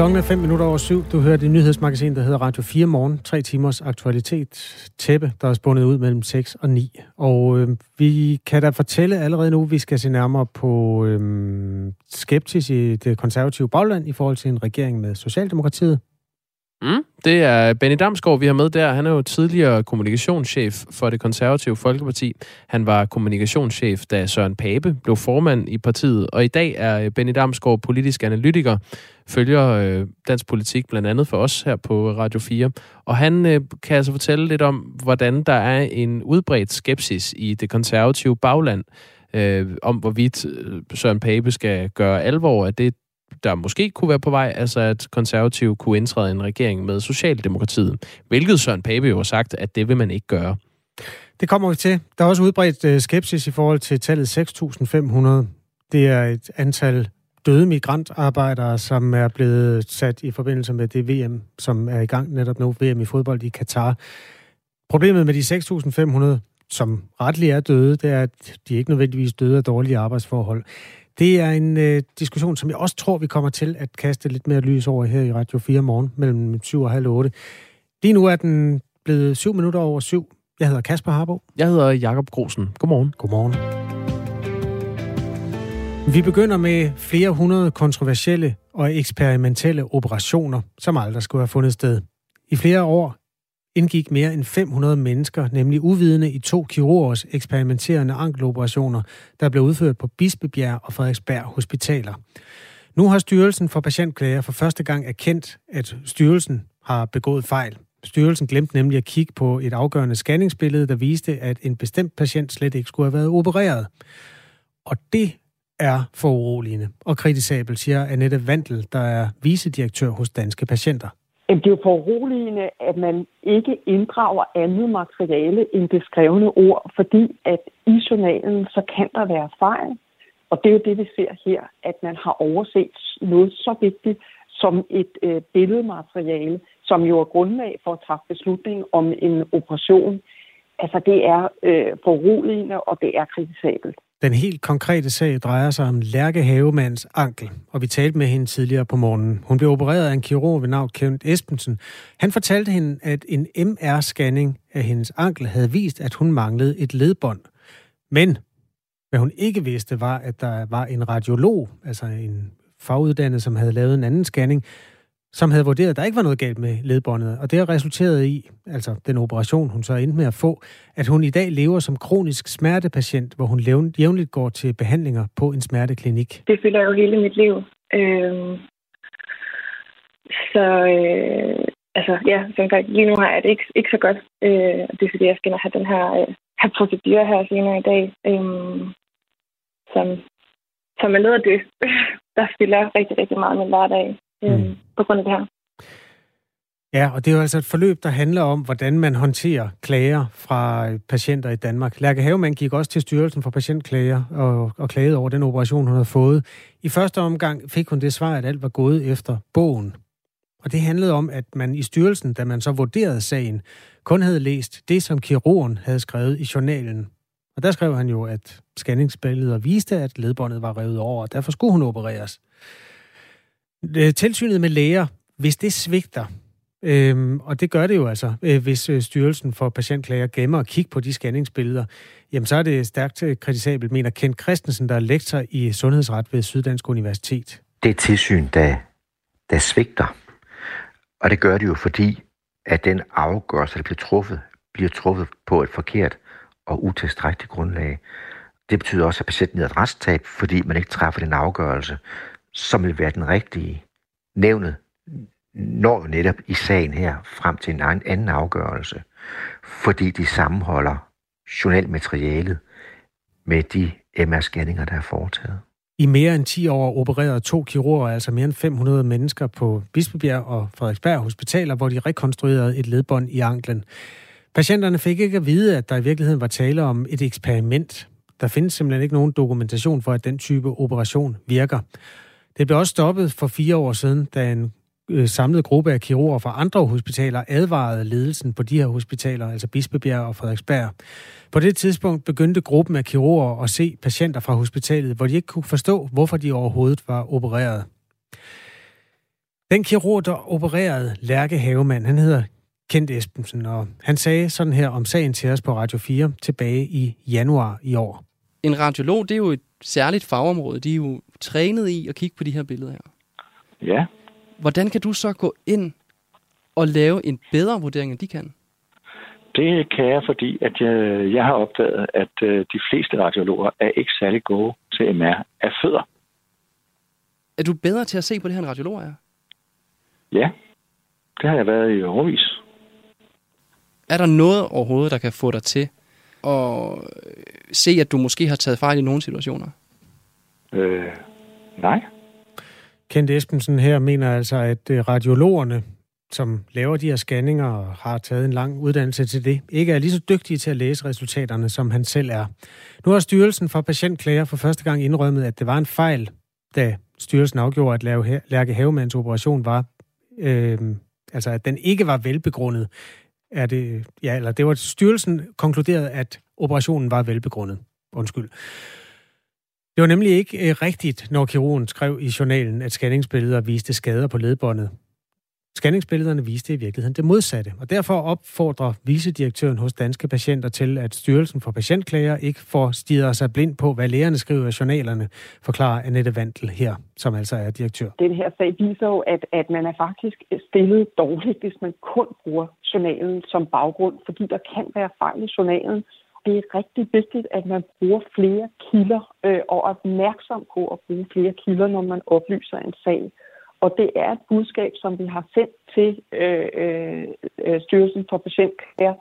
Klokken er 5 minutter over syv. Du hører det nyhedsmagasin, der hedder Radio 4 Morgen. Tre timers aktualitet. Tæppe, der er spundet ud mellem 6 og 9. Og øh, vi kan da fortælle allerede nu, at vi skal se nærmere på øh, skeptis i det konservative bagland i forhold til en regering med Socialdemokratiet. Mm, det er Benny Damsgaard, vi har med der. Han er jo tidligere kommunikationschef for det konservative Folkeparti. Han var kommunikationschef, da Søren Pape blev formand i partiet, og i dag er øh, Benny Damsgaard politisk analytiker, følger øh, dansk politik blandt andet for os her på Radio 4. Og han øh, kan altså fortælle lidt om, hvordan der er en udbredt skepsis i det konservative bagland, øh, om hvorvidt øh, Søren Pape skal gøre alvor af det, der måske kunne være på vej, altså at konservative kunne indtræde en regering med Socialdemokratiet. Hvilket Søren Pape jo har sagt, at det vil man ikke gøre. Det kommer vi til. Der er også udbredt øh, skepsis i forhold til tallet 6.500. Det er et antal døde migrantarbejdere, som er blevet sat i forbindelse med det VM, som er i gang netop nu, VM i fodbold i Katar. Problemet med de 6.500, som retligt er døde, det er, at de ikke nødvendigvis døde af dårlige arbejdsforhold. Det er en øh, diskussion, som jeg også tror, vi kommer til at kaste lidt mere lys over her i Radio 4 morgen mellem 7 og halv 8. Lige nu er den blevet 7 minutter over 7. Jeg hedder Kasper Harbo. Jeg hedder Jakob Grosen. Godmorgen. Godmorgen. Vi begynder med flere hundrede kontroversielle og eksperimentelle operationer, som aldrig skulle have fundet sted. I flere år indgik mere end 500 mennesker, nemlig uvidende i to kirurgers eksperimenterende ankeloperationer, der blev udført på Bispebjerg og Frederiksberg Hospitaler. Nu har Styrelsen for Patientklager for første gang erkendt, at styrelsen har begået fejl. Styrelsen glemte nemlig at kigge på et afgørende scanningsbillede, der viste, at en bestemt patient slet ikke skulle have været opereret. Og det er foruroligende og kritisabelt, siger Annette Vandel, der er vicedirektør hos Danske Patienter. Det er jo foruroligende, at man ikke inddrager andet materiale end det skrevne ord, fordi at i journalen, så kan der være fejl. Og det er jo det, vi ser her, at man har overset noget så vigtigt som et øh, billedmateriale, som jo er grundlag for at træffe beslutning om en operation. Altså det er øh, foruroligende, og det er kritisabelt. Den helt konkrete sag drejer sig om Lærke Havemands ankel, og vi talte med hende tidligere på morgenen. Hun blev opereret af en kirurg ved navn Kent Espensen. Han fortalte hende, at en MR-scanning af hendes ankel havde vist, at hun manglede et ledbånd. Men hvad hun ikke vidste, var, at der var en radiolog, altså en faguddannet, som havde lavet en anden scanning, som havde vurderet, at der ikke var noget galt med ledbåndet. Og det har resulteret i, altså den operation, hun så endte med at få, at hun i dag lever som kronisk smertepatient, hvor hun jævnligt går til behandlinger på en smerteklinik. Det fylder jo hele mit liv. Øh, så øh, altså, ja, som sagt, lige nu har jeg det ikke, ikke så godt. Øh, det er fordi, jeg skal have den her, øh, her procedure her senere i dag, øh, som, som er noget af det, der fylder rigtig, rigtig meget min hverdag øh, mm. på grund af det her. Ja, og det er jo altså et forløb, der handler om, hvordan man håndterer klager fra patienter i Danmark. Lærke Havemann gik også til Styrelsen for Patientklager og, og klagede over den operation, hun havde fået. I første omgang fik hun det svar, at alt var gået efter bogen. Og det handlede om, at man i styrelsen, da man så vurderede sagen, kun havde læst det, som kirurgen havde skrevet i journalen. Og der skrev han jo, at scanningsbilleder viste, at ledbåndet var revet over, og derfor skulle hun opereres. Øh, tilsynet med læger, hvis det svigter, øhm, og det gør det jo altså, øh, hvis øh, Styrelsen for Patientklager gemmer og kigger på de scanningsbilleder, jamen så er det stærkt øh, kritisabelt, mener Kent Christensen, der er lektor i Sundhedsret ved Syddansk Universitet. Det er tilsyn, der, der svigter. Og det gør det jo, fordi at den afgørelse, der bliver truffet, bliver truffet på et forkert og utilstrækkeligt grundlag. Det betyder også, at patienten lider et retstab, fordi man ikke træffer den afgørelse, som vil være den rigtige. Nævnet når netop i sagen her frem til en anden afgørelse, fordi de sammenholder journalmaterialet med de MR-scanninger, der er foretaget. I mere end 10 år opererede to kirurger, altså mere end 500 mennesker på Bispebjerg og Frederiksberg Hospitaler, hvor de rekonstruerede et ledbånd i anklen. Patienterne fik ikke at vide, at der i virkeligheden var tale om et eksperiment. Der findes simpelthen ikke nogen dokumentation for, at den type operation virker. Det blev også stoppet for fire år siden, da en øh, samlet gruppe af kirurger fra andre hospitaler advarede ledelsen på de her hospitaler, altså Bispebjerg og Frederiksberg. På det tidspunkt begyndte gruppen af kirurger at se patienter fra hospitalet, hvor de ikke kunne forstå, hvorfor de overhovedet var opereret. Den kirurg, der opererede Lærke Havemand, han hedder Kent Esbensen, og han sagde sådan her om sagen til os på Radio 4 tilbage i januar i år. En radiolog, det er jo et særligt fagområde. De er jo trænet i at kigge på de her billeder her. Ja. Hvordan kan du så gå ind og lave en bedre vurdering, end de kan? Det kan jeg, fordi at jeg, jeg har opdaget, at øh, de fleste radiologer er ikke særlig gode til MR af fødder. Er du bedre til at se på det her, en radiolog er? Ja, det har jeg været i overvis. Er der noget overhovedet, der kan få dig til at se, at du måske har taget fejl i nogle situationer? Øh, nej. Kent Esbensen her mener altså, at øh, radiologerne, som laver de her scanninger og har taget en lang uddannelse til det, ikke er lige så dygtige til at læse resultaterne, som han selv er. Nu har Styrelsen for Patientklager for første gang indrømmet, at det var en fejl, da styrelsen afgjorde, at Lærke Havemands operation var, øh, altså at den ikke var velbegrundet. Er det, ja, eller det var styrelsen konkluderede, at operationen var velbegrundet. Undskyld. Det var nemlig ikke øh, rigtigt, når kirurgen skrev i journalen, at scanningsbilleder viste skader på ledbåndet. Scanningsbillederne viste i virkeligheden det modsatte, og derfor opfordrer vicedirektøren hos Danske Patienter til, at Styrelsen for Patientklager ikke får stiger sig blind på, hvad lægerne skriver i journalerne, forklarer Annette Vandel her, som altså er direktør. Den her sag viser jo, at, at man er faktisk stillet dårligt, hvis man kun bruger journalen som baggrund, fordi der kan være fejl i journalen. Det er rigtig vigtigt, at man bruger flere kilder øh, og er opmærksom på at bruge flere kilder, når man oplyser en sag. Og det er et budskab, som vi har sendt til øh, øh, øh Styrelsen for Patientklager,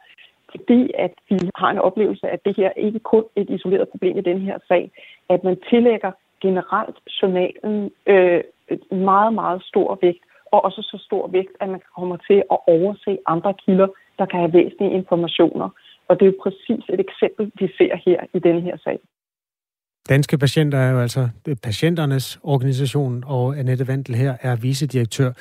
fordi at vi har en oplevelse, at det her ikke kun er et isoleret problem i den her sag, at man tillægger generelt journalen øh, meget, meget stor vægt, og også så stor vægt, at man kommer til at overse andre kilder, der kan have væsentlige informationer. Og det er jo præcis et eksempel, vi ser her i denne her sag. Danske Patienter er jo altså patienternes organisation, og Annette Vandel her er vicedirektør.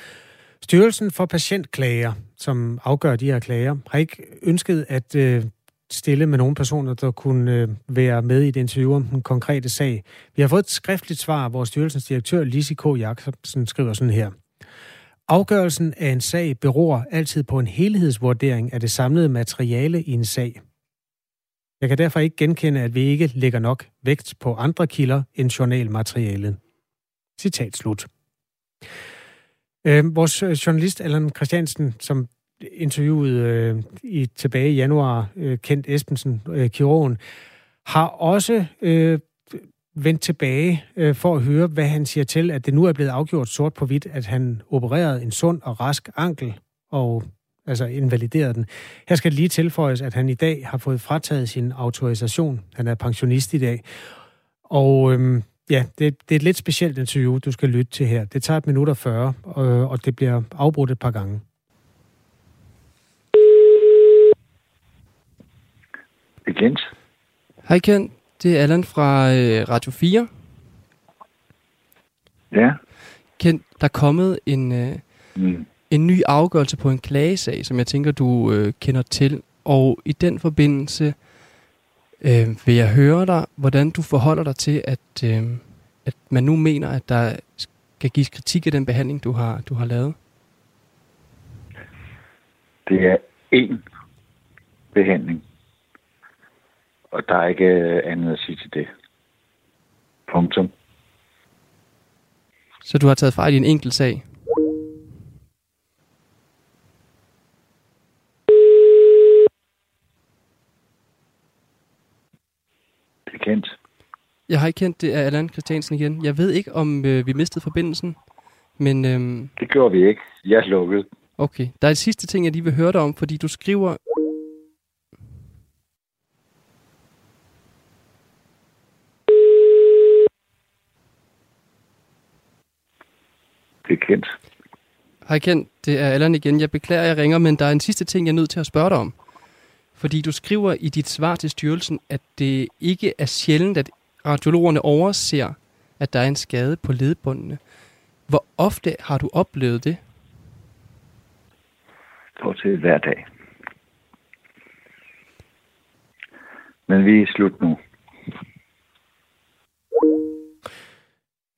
Styrelsen for Patientklager, som afgør de her klager, har ikke ønsket at øh, stille med nogle personer, der kunne øh, være med i et interview om den konkrete sag. Vi har fået et skriftligt svar, hvor styrelsens direktør Lise K. Jacobsen skriver sådan her. Afgørelsen af en sag beror altid på en helhedsvurdering af det samlede materiale i en sag. Jeg kan derfor ikke genkende, at vi ikke lægger nok vægt på andre kilder end journalmaterialet. Citat slut. Øh, vores øh, journalist Allan Christiansen, som interviewede øh, i tilbage i januar øh, Kent Espensen, øh, kirurgen, har også øh, vendt tilbage øh, for at høre, hvad han siger til, at det nu er blevet afgjort sort på hvidt, at han opererede en sund og rask ankel, og altså invalideret den. Her skal lige tilføjes, at han i dag har fået frataget sin autorisation. Han er pensionist i dag. Og øhm, ja, det, det er et lidt specielt interview, du skal lytte til her. Det tager et minut og 40, og, og det bliver afbrudt et par gange. Kent. Hej Kent, det er Allan fra øh, Radio 4. Ja. Kent, der er kommet en, øh, mm en ny afgørelse på en klagesag, som jeg tænker, du øh, kender til. Og i den forbindelse øh, vil jeg høre dig, hvordan du forholder dig til, at, øh, at man nu mener, at der skal gives kritik af den behandling, du har, du har lavet. Det er én behandling. Og der er ikke andet at sige til det. Punktum. Så du har taget fejl i en enkelt sag? kendt. Jeg har ikke kendt, det er Allan Christiansen igen. Jeg ved ikke, om øh, vi mistede forbindelsen, men... Øhm... Det gjorde vi ikke. Jeg er lukket. Okay. Der er et sidste ting, jeg lige vil høre dig om, fordi du skriver... Det er kendt. Hej Kent, det er Allan igen. Jeg beklager, jeg ringer, men der er en sidste ting, jeg er nødt til at spørge dig om. Fordi du skriver i dit svar til styrelsen, at det ikke er sjældent, at radiologerne overser, at der er en skade på ledbåndene. Hvor ofte har du oplevet det? Stort til hver dag. Men vi er slut nu.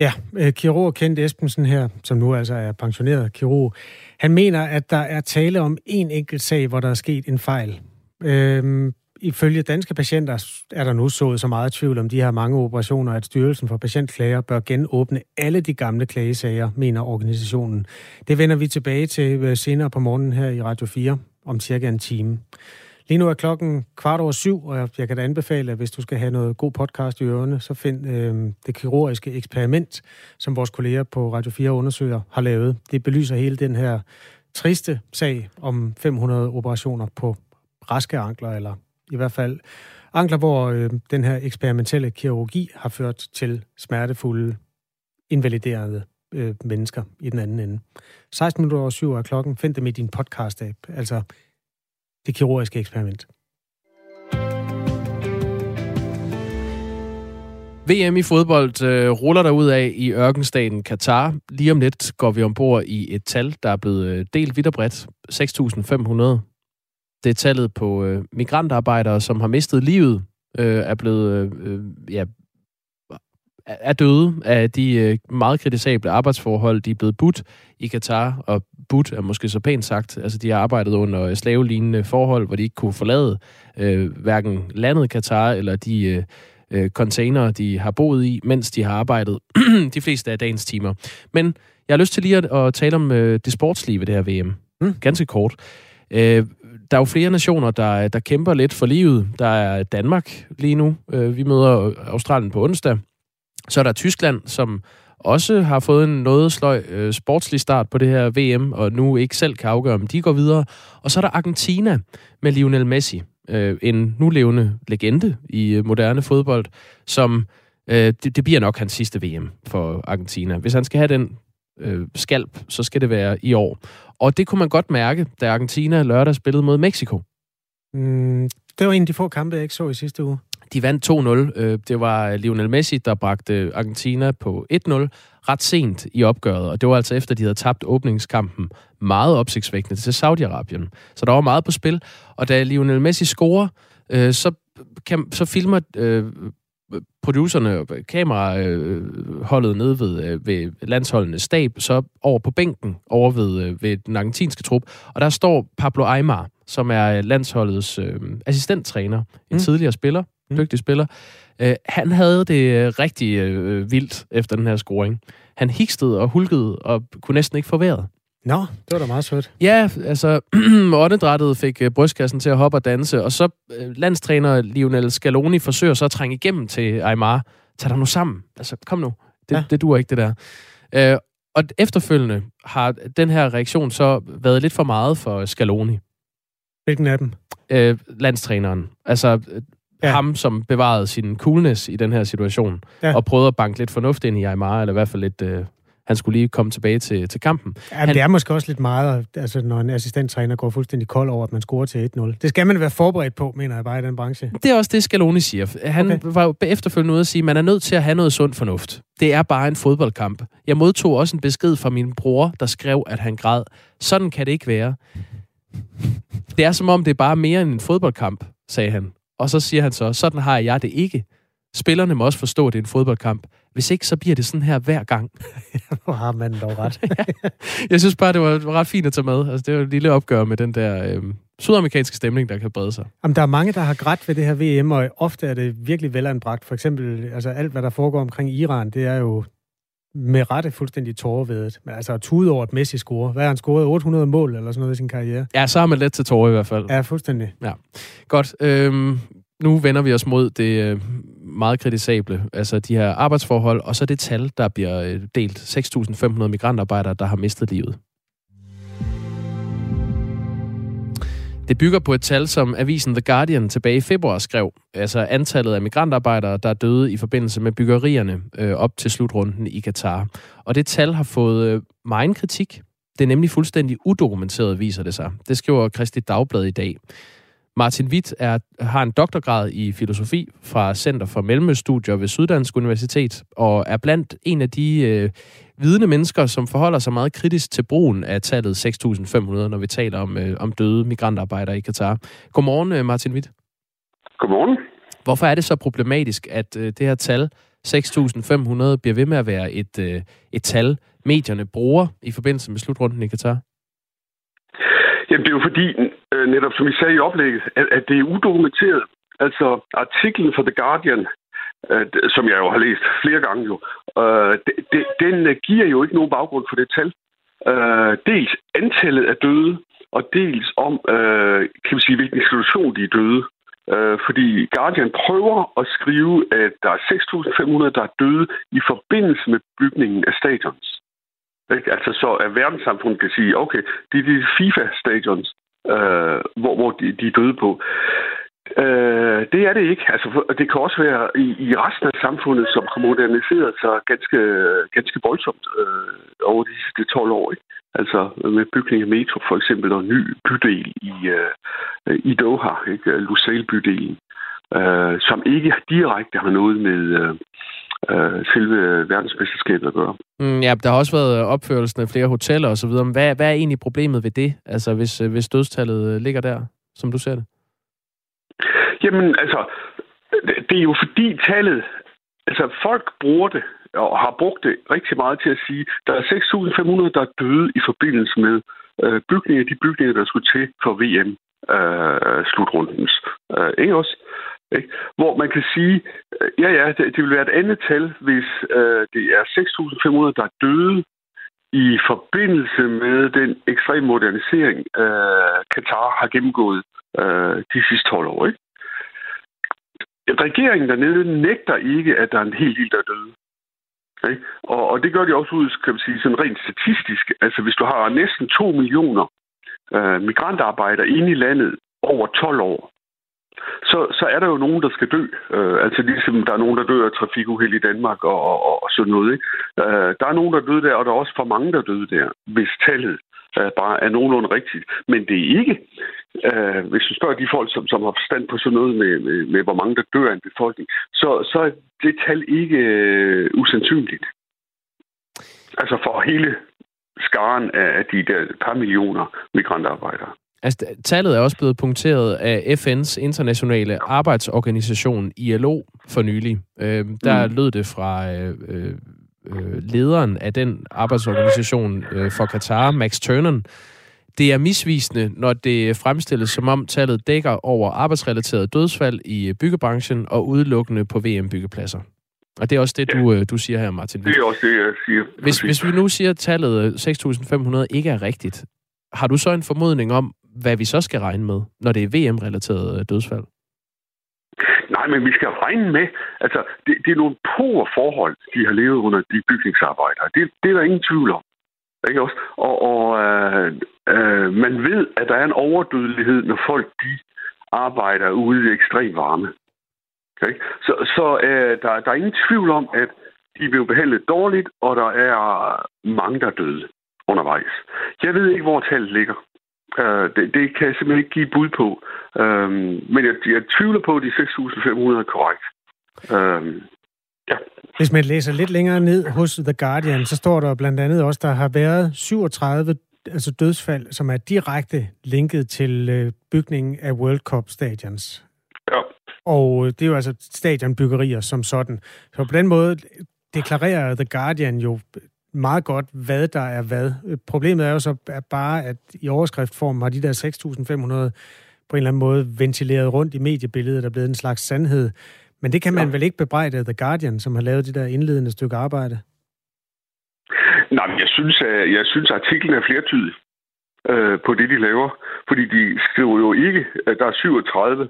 Ja, øh, kirurg Kent Espensen her, som nu altså er pensioneret kirurg, han mener, at der er tale om en enkelt sag, hvor der er sket en fejl. Øhm, ifølge danske patienter er der nu sået så meget tvivl om de her mange operationer, at Styrelsen for Patientklager bør genåbne alle de gamle klagesager, mener organisationen. Det vender vi tilbage til øh, senere på morgenen her i Radio 4 om cirka en time. Lige nu er klokken kvart over syv, og jeg kan da anbefale, at hvis du skal have noget god podcast i ørene, så find øh, det kirurgiske eksperiment, som vores kolleger på Radio 4 undersøger har lavet. Det belyser hele den her triste sag om 500 operationer på raske ankler, eller i hvert fald ankler, hvor øh, den her eksperimentelle kirurgi har ført til smertefulde, invaliderede øh, mennesker i den anden ende. 16 minutter over syv er klokken. Find dem i din podcast-app, altså det kirurgiske eksperiment. VM i fodbold øh, ruller der ud af i ørkenstaten Katar. Lige om lidt går vi ombord i et tal, der er blevet øh, delt vidt og bredt. 6.500. Det er tallet på øh, migrantarbejdere, som har mistet livet, øh, er blevet øh, øh ja, er døde af de øh, meget kritisable arbejdsforhold, de er blevet budt i Katar, og budt er måske så pænt sagt. Altså, de har arbejdet under slavelignende forhold, hvor de ikke kunne forlade øh, hverken landet Katar eller de øh, øh container, de har boet i, mens de har arbejdet de fleste af dagens timer. Men jeg har lyst til lige at, at tale om øh, det sportslige ved det her VM. Mm. Ganske kort. Øh, der er jo flere nationer, der, der kæmper lidt for livet. Der er Danmark lige nu. Øh, vi møder Australien på onsdag. Så er der Tyskland, som også har fået en noget sløj øh, sportslig start på det her VM, og nu ikke selv kan afgøre, om de går videre. Og så er der Argentina med Lionel Messi, øh, en nu levende legende i øh, moderne fodbold, som øh, det, det bliver nok hans sidste VM for Argentina. Hvis han skal have den øh, skalp, så skal det være i år. Og det kunne man godt mærke, da Argentina lørdag spillede mod Mexico. Mm, det var en af de få kampe, jeg ikke så i sidste uge. De vandt 2-0. Øh, det var Lionel Messi, der bragte Argentina på 1-0 ret sent i opgøret, og det var altså efter, de havde tabt åbningskampen meget opsigtsvækkende til Saudi-Arabien. Så der var meget på spil, og da Lionel Messi scorer, øh, så, kan, så filmer øh, producerne, kameraholdet nede ved, ved landsholdenes stab, så over på bænken over ved, ved den argentinske trup, og der står Pablo Aymar, som er landsholdets øh, assistenttræner, en mm. tidligere spiller, mm. dygtig spiller. Øh, han havde det øh, rigtig øh, vildt efter den her scoring. Han hikstede og hulkede og kunne næsten ikke få vejret. Nå, det var da meget sødt. Ja, altså, åndedrættet fik øh, brystkassen til at hoppe og danse, og så øh, landstræner Lionel Scaloni forsøger så at trænge igennem til Aymar. Tag dig nu sammen. Altså, kom nu. Det, ja. det duer ikke, det der. Øh, og efterfølgende har den her reaktion så været lidt for meget for Scaloni. Hvilken af dem? Øh, landstræneren. Altså, ja. ham, som bevarede sin coolness i den her situation, ja. og prøvede at banke lidt fornuft ind i Aymar, eller i hvert fald lidt... Øh, han skulle lige komme tilbage til, til kampen. Ja, han, det er måske også lidt meget, altså, når en assistenttræner går fuldstændig kold over, at man scorer til 1-0. Det skal man være forberedt på, mener jeg bare i den branche. Det er også det, Scaloni siger. Han okay. var jo efterfølgende ude at sige, at man er nødt til at have noget sund fornuft. Det er bare en fodboldkamp. Jeg modtog også en besked fra min bror, der skrev, at han græd. Sådan kan det ikke være. Det er som om, det er bare mere end en fodboldkamp, sagde han. Og så siger han så, sådan har jeg det ikke. Spillerne må også forstå, at det er en fodboldkamp. Hvis ikke, så bliver det sådan her hver gang. Hvor har man dog ret. jeg synes bare, det var ret fint at tage med. Altså, det var et lille opgør med den der øh, sydamerikanske stemning, der kan brede sig. Jamen, der er mange, der har grædt ved det her VM, og ofte er det virkelig velanbragt. For eksempel, altså alt, hvad der foregår omkring Iran, det er jo med rette fuldstændig tårervedet. Men altså at tude over et Messi score. Hvad har han scoret? 800 mål eller sådan noget i sin karriere? Ja, så har man let til tårer i hvert fald. Ja, fuldstændig. Ja. Godt. Øhm, nu vender vi os mod det øh, meget kritisable, altså de her arbejdsforhold, og så det tal, der bliver øh, delt. 6.500 migrantarbejdere, der har mistet livet. Det bygger på et tal, som avisen The Guardian tilbage i februar skrev. Altså antallet af migrantarbejdere, der er døde i forbindelse med byggerierne øh, op til slutrunden i Katar. Og det tal har fået øh, meget kritik. Det er nemlig fuldstændig udokumenteret, viser det sig. Det skriver Kristi Dagblad i dag. Martin Witt er, har en doktorgrad i filosofi fra Center for Mellemøststudier ved Syddansk Universitet, og er blandt en af de øh, vidende mennesker, som forholder sig meget kritisk til brugen af tallet 6.500, når vi taler om, øh, om døde migrantarbejdere i Katar. Godmorgen, øh, Martin Witt. Godmorgen. Hvorfor er det så problematisk, at øh, det her tal 6.500 bliver ved med at være et, øh, et tal, medierne bruger i forbindelse med slutrunden i Katar? Jamen, det er jo fordi, øh, netop som I sagde i oplægget, at, at det er udokumenteret. Altså, artiklen for The Guardian, øh, som jeg jo har læst flere gange jo, øh, de, den øh, giver jo ikke nogen baggrund for det tal. Øh, dels antallet af døde, og dels om, øh, kan vi sige, hvilken institution de er døde. Øh, fordi Guardian prøver at skrive, at der er 6.500, der er døde i forbindelse med bygningen af stadions. Ikke? Altså så at verdenssamfundet kan sige, okay, det er de FIFA-stadions, øh, hvor, hvor de, de er døde på. Øh, det er det ikke. Altså, det kan også være i, i resten af samfundet, som har moderniseret sig ganske, ganske voldsomt øh, over de sidste 12 år. Ikke? Altså med bygning af metro for eksempel, og ny bydel i, øh, i Doha, ikke? Lusail-bydelen, øh, som ikke direkte har noget med, øh, øh, selve verdensmesterskabet at gøre. Mm, ja, der har også været opførelsen af flere hoteller osv. Hvad, hvad er egentlig problemet ved det, altså hvis, hvis dødstallet øh, ligger der, som du ser det? Jamen, altså, det er jo fordi tallet, altså folk bruger det, og har brugt det rigtig meget til at sige, der er 6.500, der er døde i forbindelse med øh, bygninger, de bygninger, der skulle til for VM øh, slutrundens. Øh, ikke også? Ikke? Hvor man kan sige, øh, ja ja, det, det vil være et andet tal, hvis øh, det er 6.500, der er døde i forbindelse med den ekstrem modernisering, øh, Katar har gennemgået øh, de sidste 12 år. Ikke? Regeringen dernede nægter ikke, at der er en hel del, der er døde. Okay? Og, og det gør de også ud, kan man sige, sådan rent statistisk. Altså hvis du har næsten 2 millioner øh, migrantarbejdere inde i landet over 12 år, så, så er der jo nogen, der skal dø. Øh, altså ligesom der er nogen, der dør af trafikuheld i Danmark og, og, og sådan noget. Ikke? Øh, der er nogen, der døde der, og der er også for mange, der døde der, hvis tallet øh, bare er nogenlunde rigtigt. Men det er ikke, øh, hvis du spørger de folk, som, som har forstand på sådan noget med, med, med hvor mange der dør af en befolkning, så, så er det tal ikke øh, usandsynligt. Altså for hele skaren af de der par millioner migrantarbejdere. Altså, tallet er også blevet punkteret af FN's internationale arbejdsorganisation, ILO, for nylig. Øh, der mm. lød det fra øh, øh, lederen af den arbejdsorganisation øh, for Katar, Max Turner. Det er misvisende, når det fremstilles som om tallet dækker over arbejdsrelateret dødsfald i byggebranchen og udelukkende på VM-byggepladser. Og det er også det, ja. du, øh, du siger her, Martin. Det er også det, jeg siger. Hvis, hvis vi nu siger, at tallet 6.500 ikke er rigtigt, har du så en formodning om, hvad vi så skal regne med, når det er VM-relateret øh, dødsfald? Nej, men vi skal regne med, altså, det, det er nogle pure forhold, de har levet under de bygningsarbejdere. Det, det er der ingen tvivl om. Ikke også? Og, og øh, øh, man ved, at der er en overdødelighed, når folk de arbejder ude i ekstrem varme. Okay? Så, så øh, der, der er ingen tvivl om, at de blev behandlet dårligt, og der er mange, der er døde undervejs. Jeg ved ikke, hvor tallet ligger. Uh, det, det kan jeg simpelthen ikke give bud på. Uh, men jeg, jeg tvivler på, at de 6.500 er korrekt. Uh, ja. Hvis man læser lidt længere ned hos The Guardian, så står der blandt andet også, der har været 37 altså dødsfald, som er direkte linket til øh, bygningen af World Cup stadions. Ja. Og det er jo altså stadionbyggerier som sådan. Så på den måde deklarerer The Guardian jo meget godt, hvad der er hvad. Problemet er jo så bare, at i overskriftform har de der 6.500 på en eller anden måde ventileret rundt i mediebilledet og blevet en slags sandhed. Men det kan man ja. vel ikke bebrejde The Guardian, som har lavet det der indledende stykke arbejde? Nej, men jeg synes, at, jeg synes, at artiklen er flertydig øh, på det, de laver. Fordi de skriver jo ikke, at der er 37,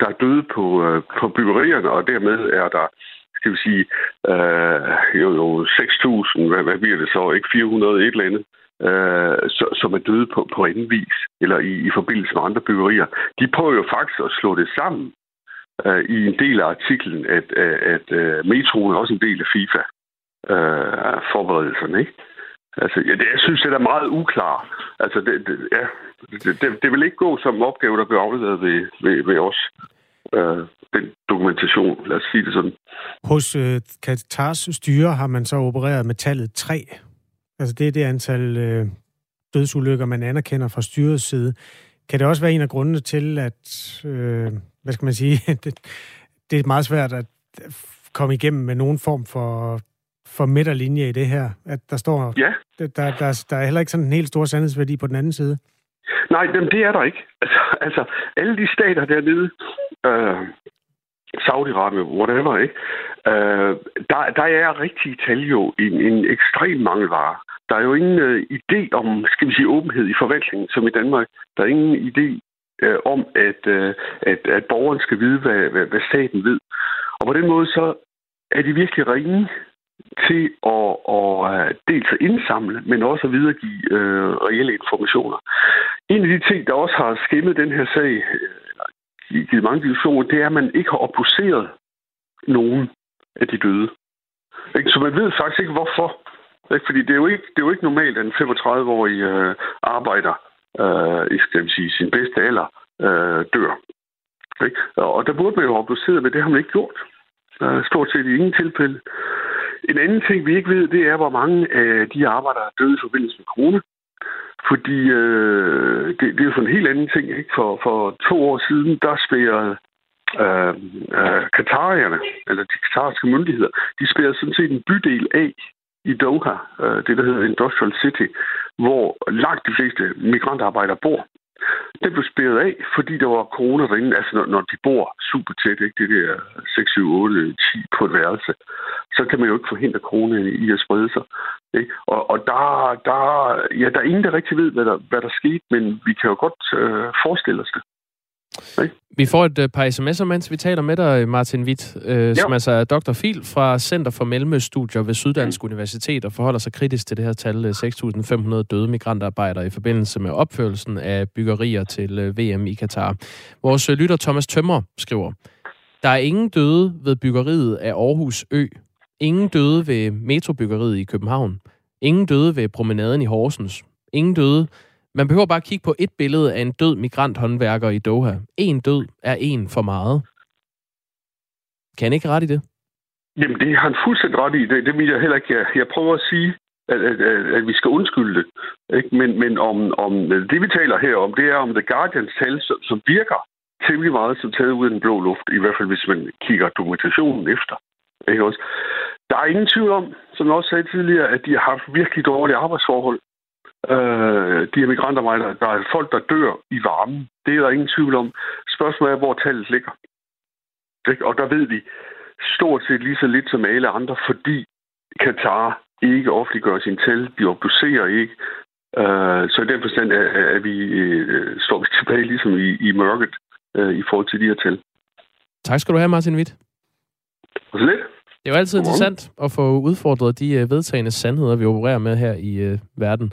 der er døde på, øh, på byggerierne, og dermed er der skal vi sige, øh, jo, jo 6.000, hvad, hvad bliver det så, ikke 400 et eller andet, øh, så, som er døde på, på anden vis, eller i, i forbindelse med andre byggerier. De prøver jo faktisk at slå det sammen øh, i en del af artiklen, at, at, at øh, metroen er også en del af FIFA øh, forberedelserne, ikke? Altså, ja, det, jeg synes, det er meget uklar. Altså, det, det, ja, det, det, det vil ikke gå som opgave, der bliver afleveret ved, ved, ved os øh, den dokumentation, lad os sige det sådan. Hos øh, Katars styre har man så opereret med tallet 3. Altså det er det antal øh, dødsulykker, man anerkender fra styrets side. Kan det også være en af grundene til, at, øh, hvad skal man sige, det, det er meget svært at komme igennem med nogen form for, for midterlinje i det her? At der står, Ja. der, der, der, der er heller ikke sådan en helt stor sandhedsværdi på den anden side. Nej, dem, det er der ikke. Altså, altså alle de stater dernede, øh, Saudi-Arabien, whatever, ikke? Øh, der, der er rigtig tal jo en, en ekstrem mangelvare. Der er jo ingen øh, idé om, skal vi sige, åbenhed i forvaltningen, som i Danmark. Der er ingen idé øh, om, at, øh, at, at borgeren skal vide, hvad, hvad, hvad staten ved. Og på den måde så er de virkelig ringe til at, at øh, dels at indsamle, men også at videregive øh, reelle informationer. En af de ting, der også har skimmet den her sag, øh, øh, givet mange diskussioner, det er, at man ikke har opposeret nogen af de døde. Ikke? Så man ved faktisk ikke, hvorfor. Ikke? Fordi det er, jo ikke, det er jo ikke normalt, at en 35-årig øh, arbejder øh, i skal vi sige, sin bedste alder øh, dør. Ikke? Og der burde man jo have opposeret, men det har man ikke gjort. Øh, stort set i ingen tilfælde. En anden ting, vi ikke ved, det er, hvor mange af de arbejdere er døde i forbindelse med corona. Fordi øh, det, det er jo sådan en helt anden ting. Ikke? For, for to år siden, der spærrede øh, øh, katarierne, eller de katariske myndigheder, de spærrede sådan set en bydel af i Doha, øh, det der hedder Industrial City, hvor langt de fleste migrantarbejdere bor. Den blev spærret af, fordi der var corona derinde, altså når, når de bor super tæt, ikke? det der 6, 7, 8, 10 på et værelse, så kan man jo ikke forhindre corona i at sprede sig. Ikke? Og, og der, der, ja, der er ingen, der rigtig ved, hvad der, hvad der skete, men vi kan jo godt øh, forestille os det. Ikke? Vi får et uh, par sms'er, mens vi taler med dig, Martin Witt, øh, som altså er Dr. Fil fra Center for Mellemøststudier ved Syddansk mm. Universitet og forholder sig kritisk til det her tal 6.500 døde migrantarbejdere i forbindelse med opførelsen af byggerier til uh, VM i Katar. Vores lytter Thomas Tømmer skriver, der er ingen døde ved byggeriet af Aarhus Ø. Ingen døde ved metrobyggeriet i København. Ingen døde ved promenaden i Horsens. Ingen døde man behøver bare kigge på et billede af en død migranthåndværker i Doha. En død er en for meget. Kan han ikke ret i det? Jamen, det har han fuldstændig ret i. Det, det vil jeg heller ikke. Jeg, jeg prøver at sige, at, at, at, at vi skal undskylde det. Ikke? Men, men om, om det, vi taler her om, det er om The Guardians tal, som, som virker temmelig meget som taget ud af den blå luft. I hvert fald, hvis man kigger dokumentationen efter. Ikke også? Der er ingen tvivl om, som jeg også sagde tidligere, at de har haft virkelig dårlige arbejdsforhold. Øh, de her migrantarbejdere, der er folk, der dør i varmen. Det er der ingen tvivl om. Spørgsmålet er, hvor tallet ligger. Og der ved vi stort set lige så lidt som alle andre, fordi Katar ikke offentliggør sin tal. De obducerer ikke. Øh, så i den forstand er, er vi, øh, står vi tilbage ligesom i, i mørket øh, i forhold til de her tal. Tak skal du have, Martin Witt. Og så lidt. Det er jo altid interessant at få udfordret de øh, vedtagende sandheder, vi opererer med her i øh, verden.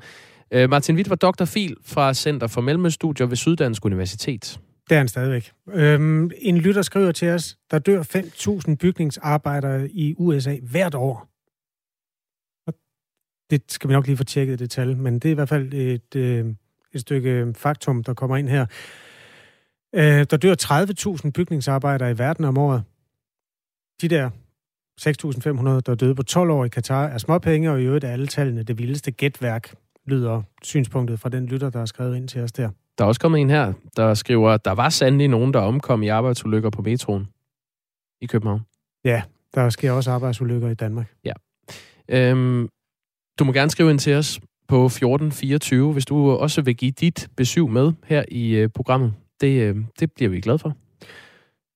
Øh, Martin Witt var doktorfil fra Center for Mellemøststudier ved Syddansk Universitet. Det er han stadigvæk. Øhm, en lytter skriver til os, der dør 5.000 bygningsarbejdere i USA hvert år. Det skal vi nok lige få tjekket det tal, men det er i hvert fald et, øh, et stykke øh, faktum, der kommer ind her. Øh, der dør 30.000 bygningsarbejdere i verden om året. De der 6.500, der døde på 12 år i Katar, er småpenge, og i øvrigt er alle tallene det vildeste gætværk, lyder synspunktet fra den lytter, der har skrevet ind til os der. Der er også kommet en her, der skriver, at der var sandelig nogen, der omkom i arbejdsulykker på metroen i København. Ja, der sker også arbejdsulykker i Danmark. Ja. Øhm, du må gerne skrive ind til os på 1424, hvis du også vil give dit besøg med her i øh, programmet. Det, øh, det bliver vi glade for.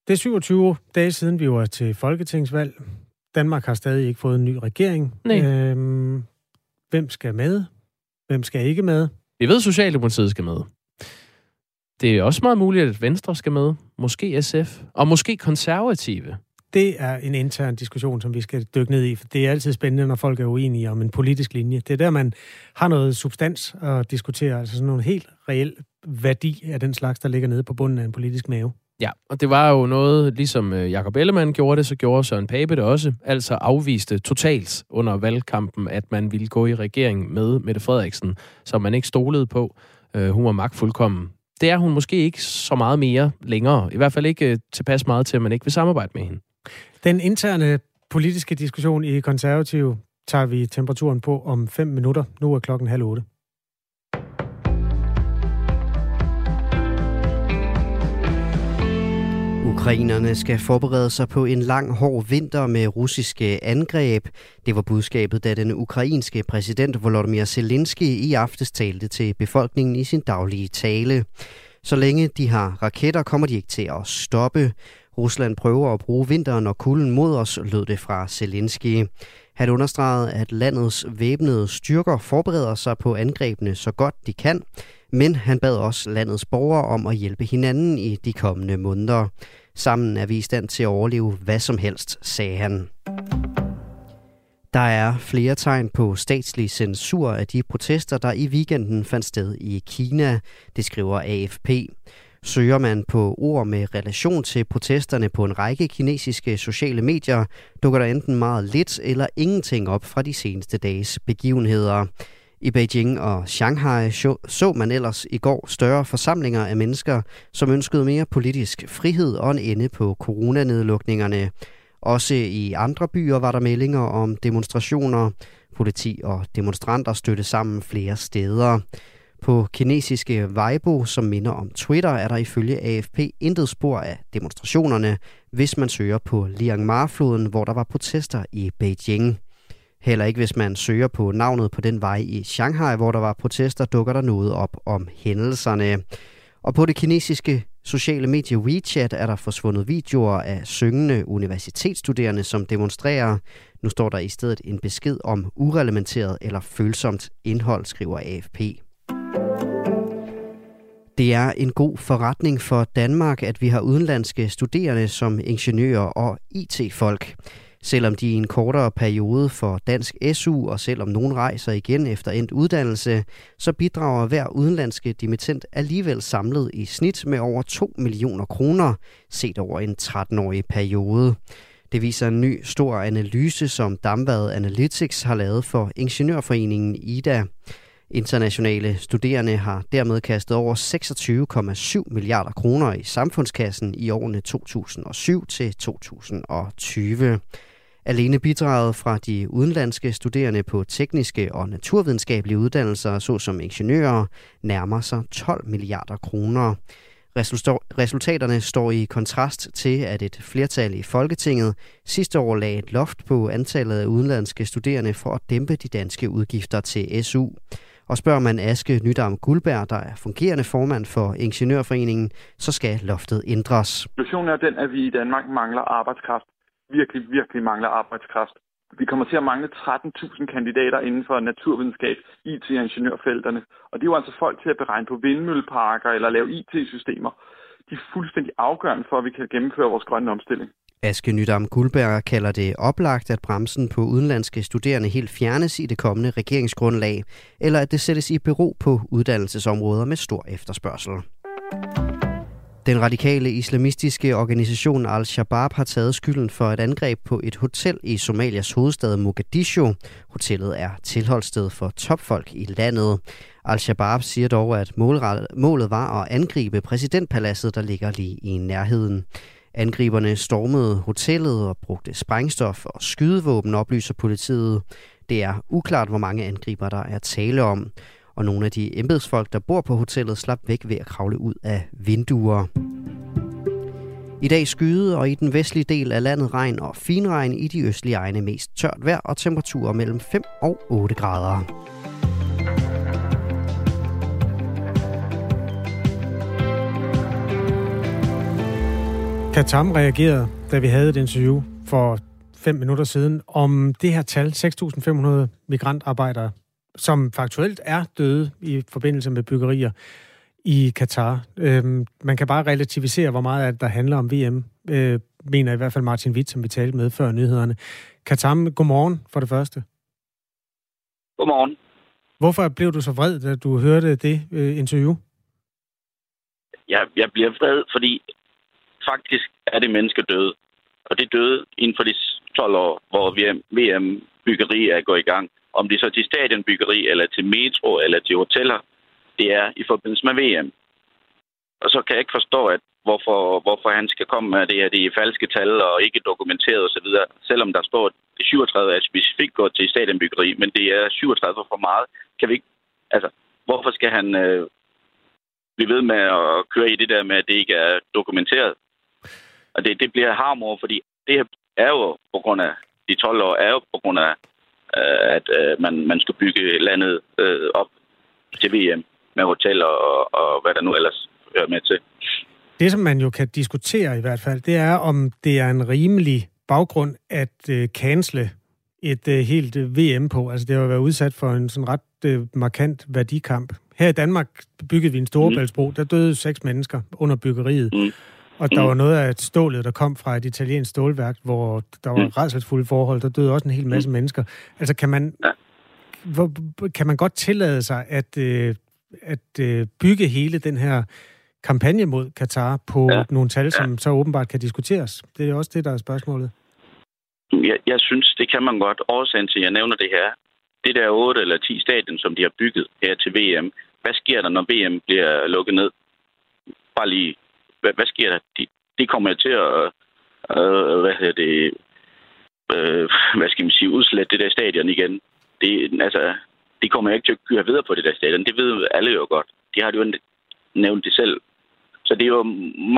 Det er 27 dage siden, vi var til folketingsvalg. Danmark har stadig ikke fået en ny regering. Nej. Øhm, hvem skal med? Hvem skal ikke med? Vi ved, at Socialdemokratiet skal med. Det er også meget muligt, at Venstre skal med. Måske SF. Og måske konservative. Det er en intern diskussion, som vi skal dykke ned i, for det er altid spændende, når folk er uenige om en politisk linje. Det er der, man har noget substans at diskutere, altså sådan nogle helt reel værdi af den slags, der ligger nede på bunden af en politisk mave. Ja, og det var jo noget, ligesom øh, Jakob Ellemann gjorde det, så gjorde Søren Pape det også. Altså afviste totalt under valgkampen, at man ville gå i regering med Mette Frederiksen, som man ikke stolede på. Øh, hun var magtfuldkommen. Det er hun måske ikke så meget mere længere. I hvert fald ikke øh, tilpas meget til, at man ikke vil samarbejde med hende. Den interne politiske diskussion i konservativ tager vi temperaturen på om 5 minutter. Nu er klokken halv otte. Ukrainerne skal forberede sig på en lang, hård vinter med russiske angreb. Det var budskabet, da den ukrainske præsident Volodymyr Zelensky i aftes talte til befolkningen i sin daglige tale. Så længe de har raketter, kommer de ikke til at stoppe. Rusland prøver at bruge vinteren og kulden mod os, lød det fra Zelensky. Han understregede, at landets væbnede styrker forbereder sig på angrebene så godt de kan, men han bad også landets borgere om at hjælpe hinanden i de kommende måneder. Sammen er vi i stand til at overleve hvad som helst, sagde han. Der er flere tegn på statslig censur af de protester, der i weekenden fandt sted i Kina, det skriver AFP. Søger man på ord med relation til protesterne på en række kinesiske sociale medier, dukker der enten meget lidt eller ingenting op fra de seneste dages begivenheder. I Beijing og Shanghai så man ellers i går større forsamlinger af mennesker, som ønskede mere politisk frihed og en ende på coronanedlukningerne. Også i andre byer var der meldinger om demonstrationer. Politi og demonstranter støtte sammen flere steder. På kinesiske Weibo, som minder om Twitter, er der ifølge AFP intet spor af demonstrationerne, hvis man søger på Liangmar-floden, hvor der var protester i Beijing. Heller ikke hvis man søger på navnet på den vej i Shanghai, hvor der var protester, dukker der noget op om hændelserne. Og på det kinesiske sociale medie WeChat er der forsvundet videoer af syngende universitetsstuderende, som demonstrerer. Nu står der i stedet en besked om urelementeret eller følsomt indhold, skriver AFP. Det er en god forretning for Danmark, at vi har udenlandske studerende som ingeniører og IT-folk. Selvom de i en kortere periode for dansk SU, og selvom nogen rejser igen efter endt uddannelse, så bidrager hver udenlandske dimittent alligevel samlet i snit med over 2 millioner kroner, set over en 13-årig periode. Det viser en ny stor analyse, som Damvad Analytics har lavet for Ingeniørforeningen IDA. Internationale studerende har dermed kastet over 26,7 milliarder kroner i samfundskassen i årene 2007 til 2020. Alene bidraget fra de udenlandske studerende på tekniske og naturvidenskabelige uddannelser, såsom ingeniører, nærmer sig 12 milliarder kroner. Resultaterne står i kontrast til, at et flertal i Folketinget sidste år lagde et loft på antallet af udenlandske studerende for at dæmpe de danske udgifter til SU. Og spørger man Aske Nydam Guldberg, der er fungerende formand for Ingeniørforeningen, så skal loftet ændres. Situationen er den, at vi i Danmark mangler arbejdskraft virkelig, virkelig mangler arbejdskraft. Vi kommer til at mangle 13.000 kandidater inden for naturvidenskab, IT og ingeniørfelterne. Og det er jo altså folk til at beregne på vindmølleparker eller lave IT-systemer. De er fuldstændig afgørende for, at vi kan gennemføre vores grønne omstilling. Aske Nydam Guldberg kalder det oplagt, at bremsen på udenlandske studerende helt fjernes i det kommende regeringsgrundlag, eller at det sættes i bero på uddannelsesområder med stor efterspørgsel. Den radikale islamistiske organisation Al-Shabaab har taget skylden for et angreb på et hotel i Somalias hovedstad Mogadishu. Hotellet er tilholdssted for topfolk i landet. Al-Shabaab siger dog, at målet var at angribe præsidentpaladset, der ligger lige i nærheden. Angriberne stormede hotellet og brugte sprængstof og skydevåben, oplyser politiet. Det er uklart, hvor mange angriber der er tale om og nogle af de embedsfolk, der bor på hotellet, slap væk ved at kravle ud af vinduer. I dag skyde, og i den vestlige del af landet regn og finregn i de østlige egne mest tørt vejr og temperaturer mellem 5 og 8 grader. Katam reagerede, da vi havde et interview for fem minutter siden, om det her tal, 6.500 migrantarbejdere, som faktuelt er døde i forbindelse med byggerier i Katar. Øhm, man kan bare relativisere, hvor meget af det, der handler om VM, øh, mener i hvert fald Martin Witt, som vi talte med før nyhederne. Katar, godmorgen for det første. Godmorgen. Hvorfor blev du så vred, da du hørte det øh, interview? Jeg, jeg bliver vred, fordi faktisk er det mennesker døde. Og det døde inden for de 12 år, hvor VM-byggeri er gået i gang. Om det så til stadionbyggeri, eller til metro, eller til hoteller, det er i forbindelse med VM. Og så kan jeg ikke forstå, at hvorfor, hvorfor han skal komme med det, at det er falske tal og ikke dokumenteret osv., selvom der står, at det 37 er specifikt gået til stadionbyggeri, men det er 37 for meget. Kan vi ikke, altså, hvorfor skal han øh, blive ved med at køre i det der med, at det ikke er dokumenteret? Og det, det bliver harm over, fordi det her er jo på grund af de 12 år, er jo på grund af, øh, at øh, man, man skal bygge landet øh, op til VM med hoteller og, og hvad der nu ellers hører med til. Det, som man jo kan diskutere i hvert fald, det er, om det er en rimelig baggrund at øh, cancele et øh, helt øh, VM på. Altså det har været udsat for en sådan ret øh, markant værdikamp. Her i Danmark byggede vi en storebæltsbro. Der døde seks mennesker under byggeriet. Mm. Og der mm. var noget af stålet, der kom fra et italiensk stålværk, hvor der var mm. redselsfulde forhold. Der døde også en hel masse mm. mennesker. Altså kan man, ja. hvor, kan man godt tillade sig at, øh, at øh, bygge hele den her kampagne mod Katar på ja. nogle tal, som ja. så åbenbart kan diskuteres? Det er også det, der er spørgsmålet. Jeg, jeg synes, det kan man godt. Årsagen til, at jeg nævner det her, det der 8 eller 10 stadion, som de har bygget her til VM, hvad sker der, når VM bliver lukket ned? Bare lige, hvad, hvad sker der? Det, de kommer til at, øh, hvad hedder det, øh, hvad skal man sige, udslætte det der stadion igen. Det, altså, det kommer ikke til at køre videre på det der stadion. Det ved alle jo godt. De har jo nævnt det selv. Så det er jo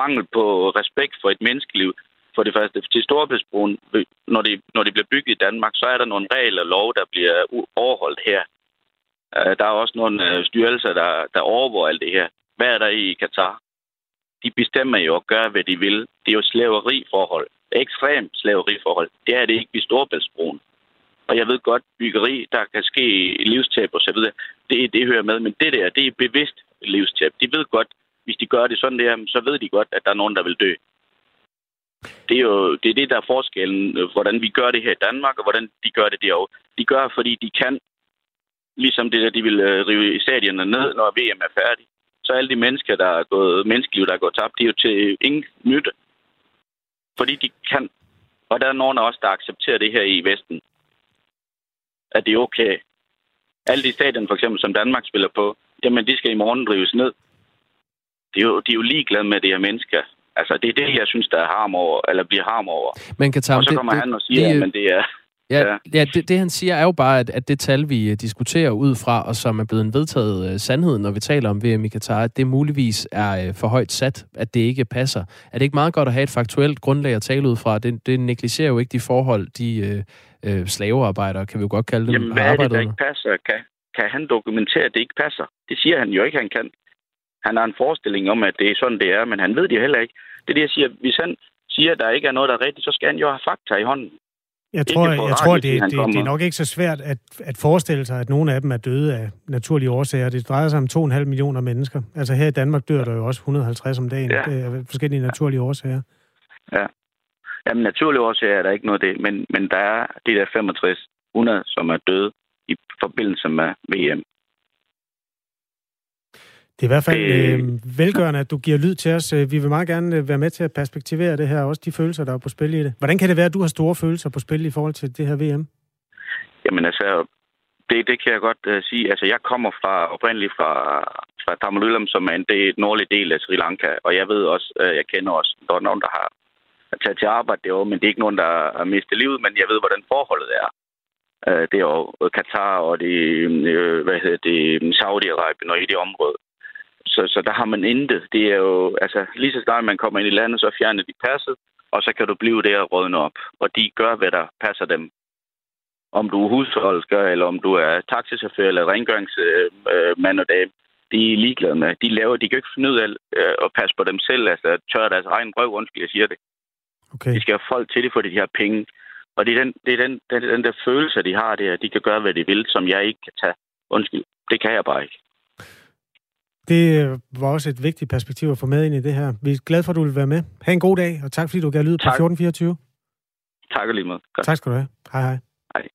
mangel på respekt for et menneskeliv, for det første, til Storebæltsbroen, når det, når det bliver bygget i Danmark, så er der nogle regler og lov, der bliver overholdt her. Øh, der er også nogle øh, styrelser, der, der overvåger alt det her. Hvad er der i Katar? De bestemmer jo at gøre, hvad de vil. Det er jo slaveriforhold. Ekstremt slaveriforhold. Det er det ikke ved Storbæltsbroen. Og jeg ved godt, byggeri, der kan ske livstab og så videre, det, det hører med. Men det der, det er bevidst livstab. De ved godt, hvis de gør det sådan der, så ved de godt, at der er nogen, der vil dø. Det er jo det, er det der er forskellen, øh, hvordan vi gør det her i Danmark, og hvordan de gør det derovre. De gør, fordi de kan, ligesom det der, de vil øh, rive stadionerne ned, når VM er færdig. Så alle de mennesker, der er gået, menneskeliv, der er gået tabt, det er jo til ingen nytte. Fordi de kan. Og der er nogen af os, der accepterer det her i Vesten. At det er okay. Alle de stadioner, for eksempel, som Danmark spiller på, jamen, de skal i morgen drives ned. De er jo, de er jo ligeglade med det her mennesker. Altså, det er det, jeg synes, der er harm over, eller bliver harm over. Men kan tage, og så kommer det, han og siger, det, at det er... Ja, ja. ja det, det han siger er jo bare, at, at det tal, vi øh, diskuterer ud fra, og som er blevet en vedtaget uh, sandhed, når vi taler om VM i Katar, at det muligvis er uh, for højt sat, at det ikke passer. Er det ikke meget godt at have et faktuelt grundlag at tale ud fra? Det, det negligerer jo ikke de forhold, de uh, uh, slavearbejdere, kan vi jo godt kalde dem, Jamen, hvad er det, der ikke passer? Kan, kan han dokumentere, at det ikke passer? Det siger han jo ikke, han kan. Han har en forestilling om, at det er sådan, det er, men han ved det heller ikke. Det er det, jeg siger. Hvis han siger, at der ikke er noget, der er rigtigt, så skal han jo have fakta i hånden. Jeg tror, jeg, jeg tror det, det, det er nok ikke så svært at, at forestille sig, at nogle af dem er døde af naturlige årsager. Det drejer sig om 2,5 millioner mennesker. Altså her i Danmark dør der jo også 150 om dagen. Ja. Det er forskellige naturlige årsager. Ja. Jamen naturlige årsager er der ikke noget af det, men, men der er de der 65 100, som er døde i forbindelse med VM. Det er i hvert fald øh, velgørende, at du giver lyd til os. Vi vil meget gerne øh, være med til at perspektivere det her, også de følelser, der er på spil i det. Hvordan kan det være, at du har store følelser på spil i forhold til det her VM? Jamen altså, det, det kan jeg godt uh, sige. Altså, jeg kommer fra oprindeligt fra, fra Tamil som er en del, nordlig del af Sri Lanka, og jeg ved også, uh, jeg kender også, der er nogen, der har taget til arbejde derovre, men det er ikke nogen, der har mistet livet, men jeg ved, hvordan forholdet er. Uh, det er jo Katar og det, uh, hvad hedder det, Saudi-Arabien og i det område. Så, så der har man intet. Det er jo, altså, lige så snart man kommer ind i landet, så fjerner de passet, og så kan du blive der og rådne op. Og de gør, hvad der passer dem. Om du er husholdsker, eller om du er taxichauffør, eller rengøringsmand og dame, de er ligeglade med. De laver, de kan ikke finde ud af øh, at passe på dem selv, altså tørre deres egen røv, undskyld, jeg siger det. Okay. De skal have folk til det, for de har penge. Og det er, den, det er den, den, den der følelse, de har der, de kan gøre, hvad de vil, som jeg ikke kan tage. Undskyld, det kan jeg bare ikke. Det var også et vigtigt perspektiv at få med ind i det her. Vi er glade for, at du vil være med. Ha' en god dag, og tak fordi du gav lyd på 1424. Tak lige måde. Godt. Tak skal du have. Hej hej. Hej.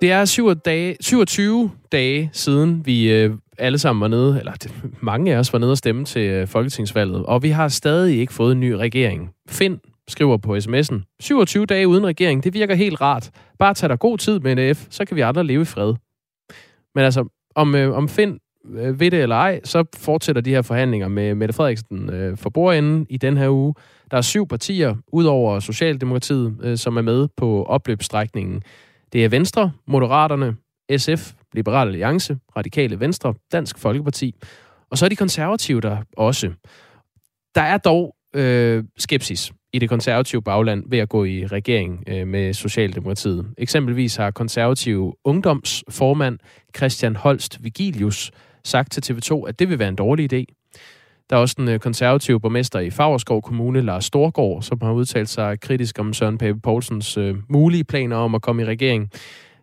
Det er 27 dage, 27 dage siden, vi øh, alle sammen var nede, eller mange af os var nede og stemme til øh, folketingsvalget, og vi har stadig ikke fået en ny regering. Find skriver på sms'en. 27 dage uden regering, det virker helt rart. Bare tag dig god tid med NF, så kan vi andre leve i fred. Men altså, om, øh, om Finn øh, ved det eller ej, så fortsætter de her forhandlinger med Mette Frederiksen øh, for bordenden i den her uge. Der er syv partier, udover Socialdemokratiet, øh, som er med på opløbsstrækningen. Det er Venstre, Moderaterne, SF, Liberal Alliance, Radikale Venstre, Dansk Folkeparti Og så er de konservative der også. Der er dog øh, skepsis i det konservative bagland ved at gå i regering øh, med Socialdemokratiet. Eksempelvis har konservative ungdomsformand Christian Holst Vigilius sagt til TV2, at det vil være en dårlig idé. Der er også den øh, konservative borgmester i Fagerskov Kommune, Lars Storgård, som har udtalt sig kritisk om Søren Pape Poulsens øh, mulige planer om at komme i regering.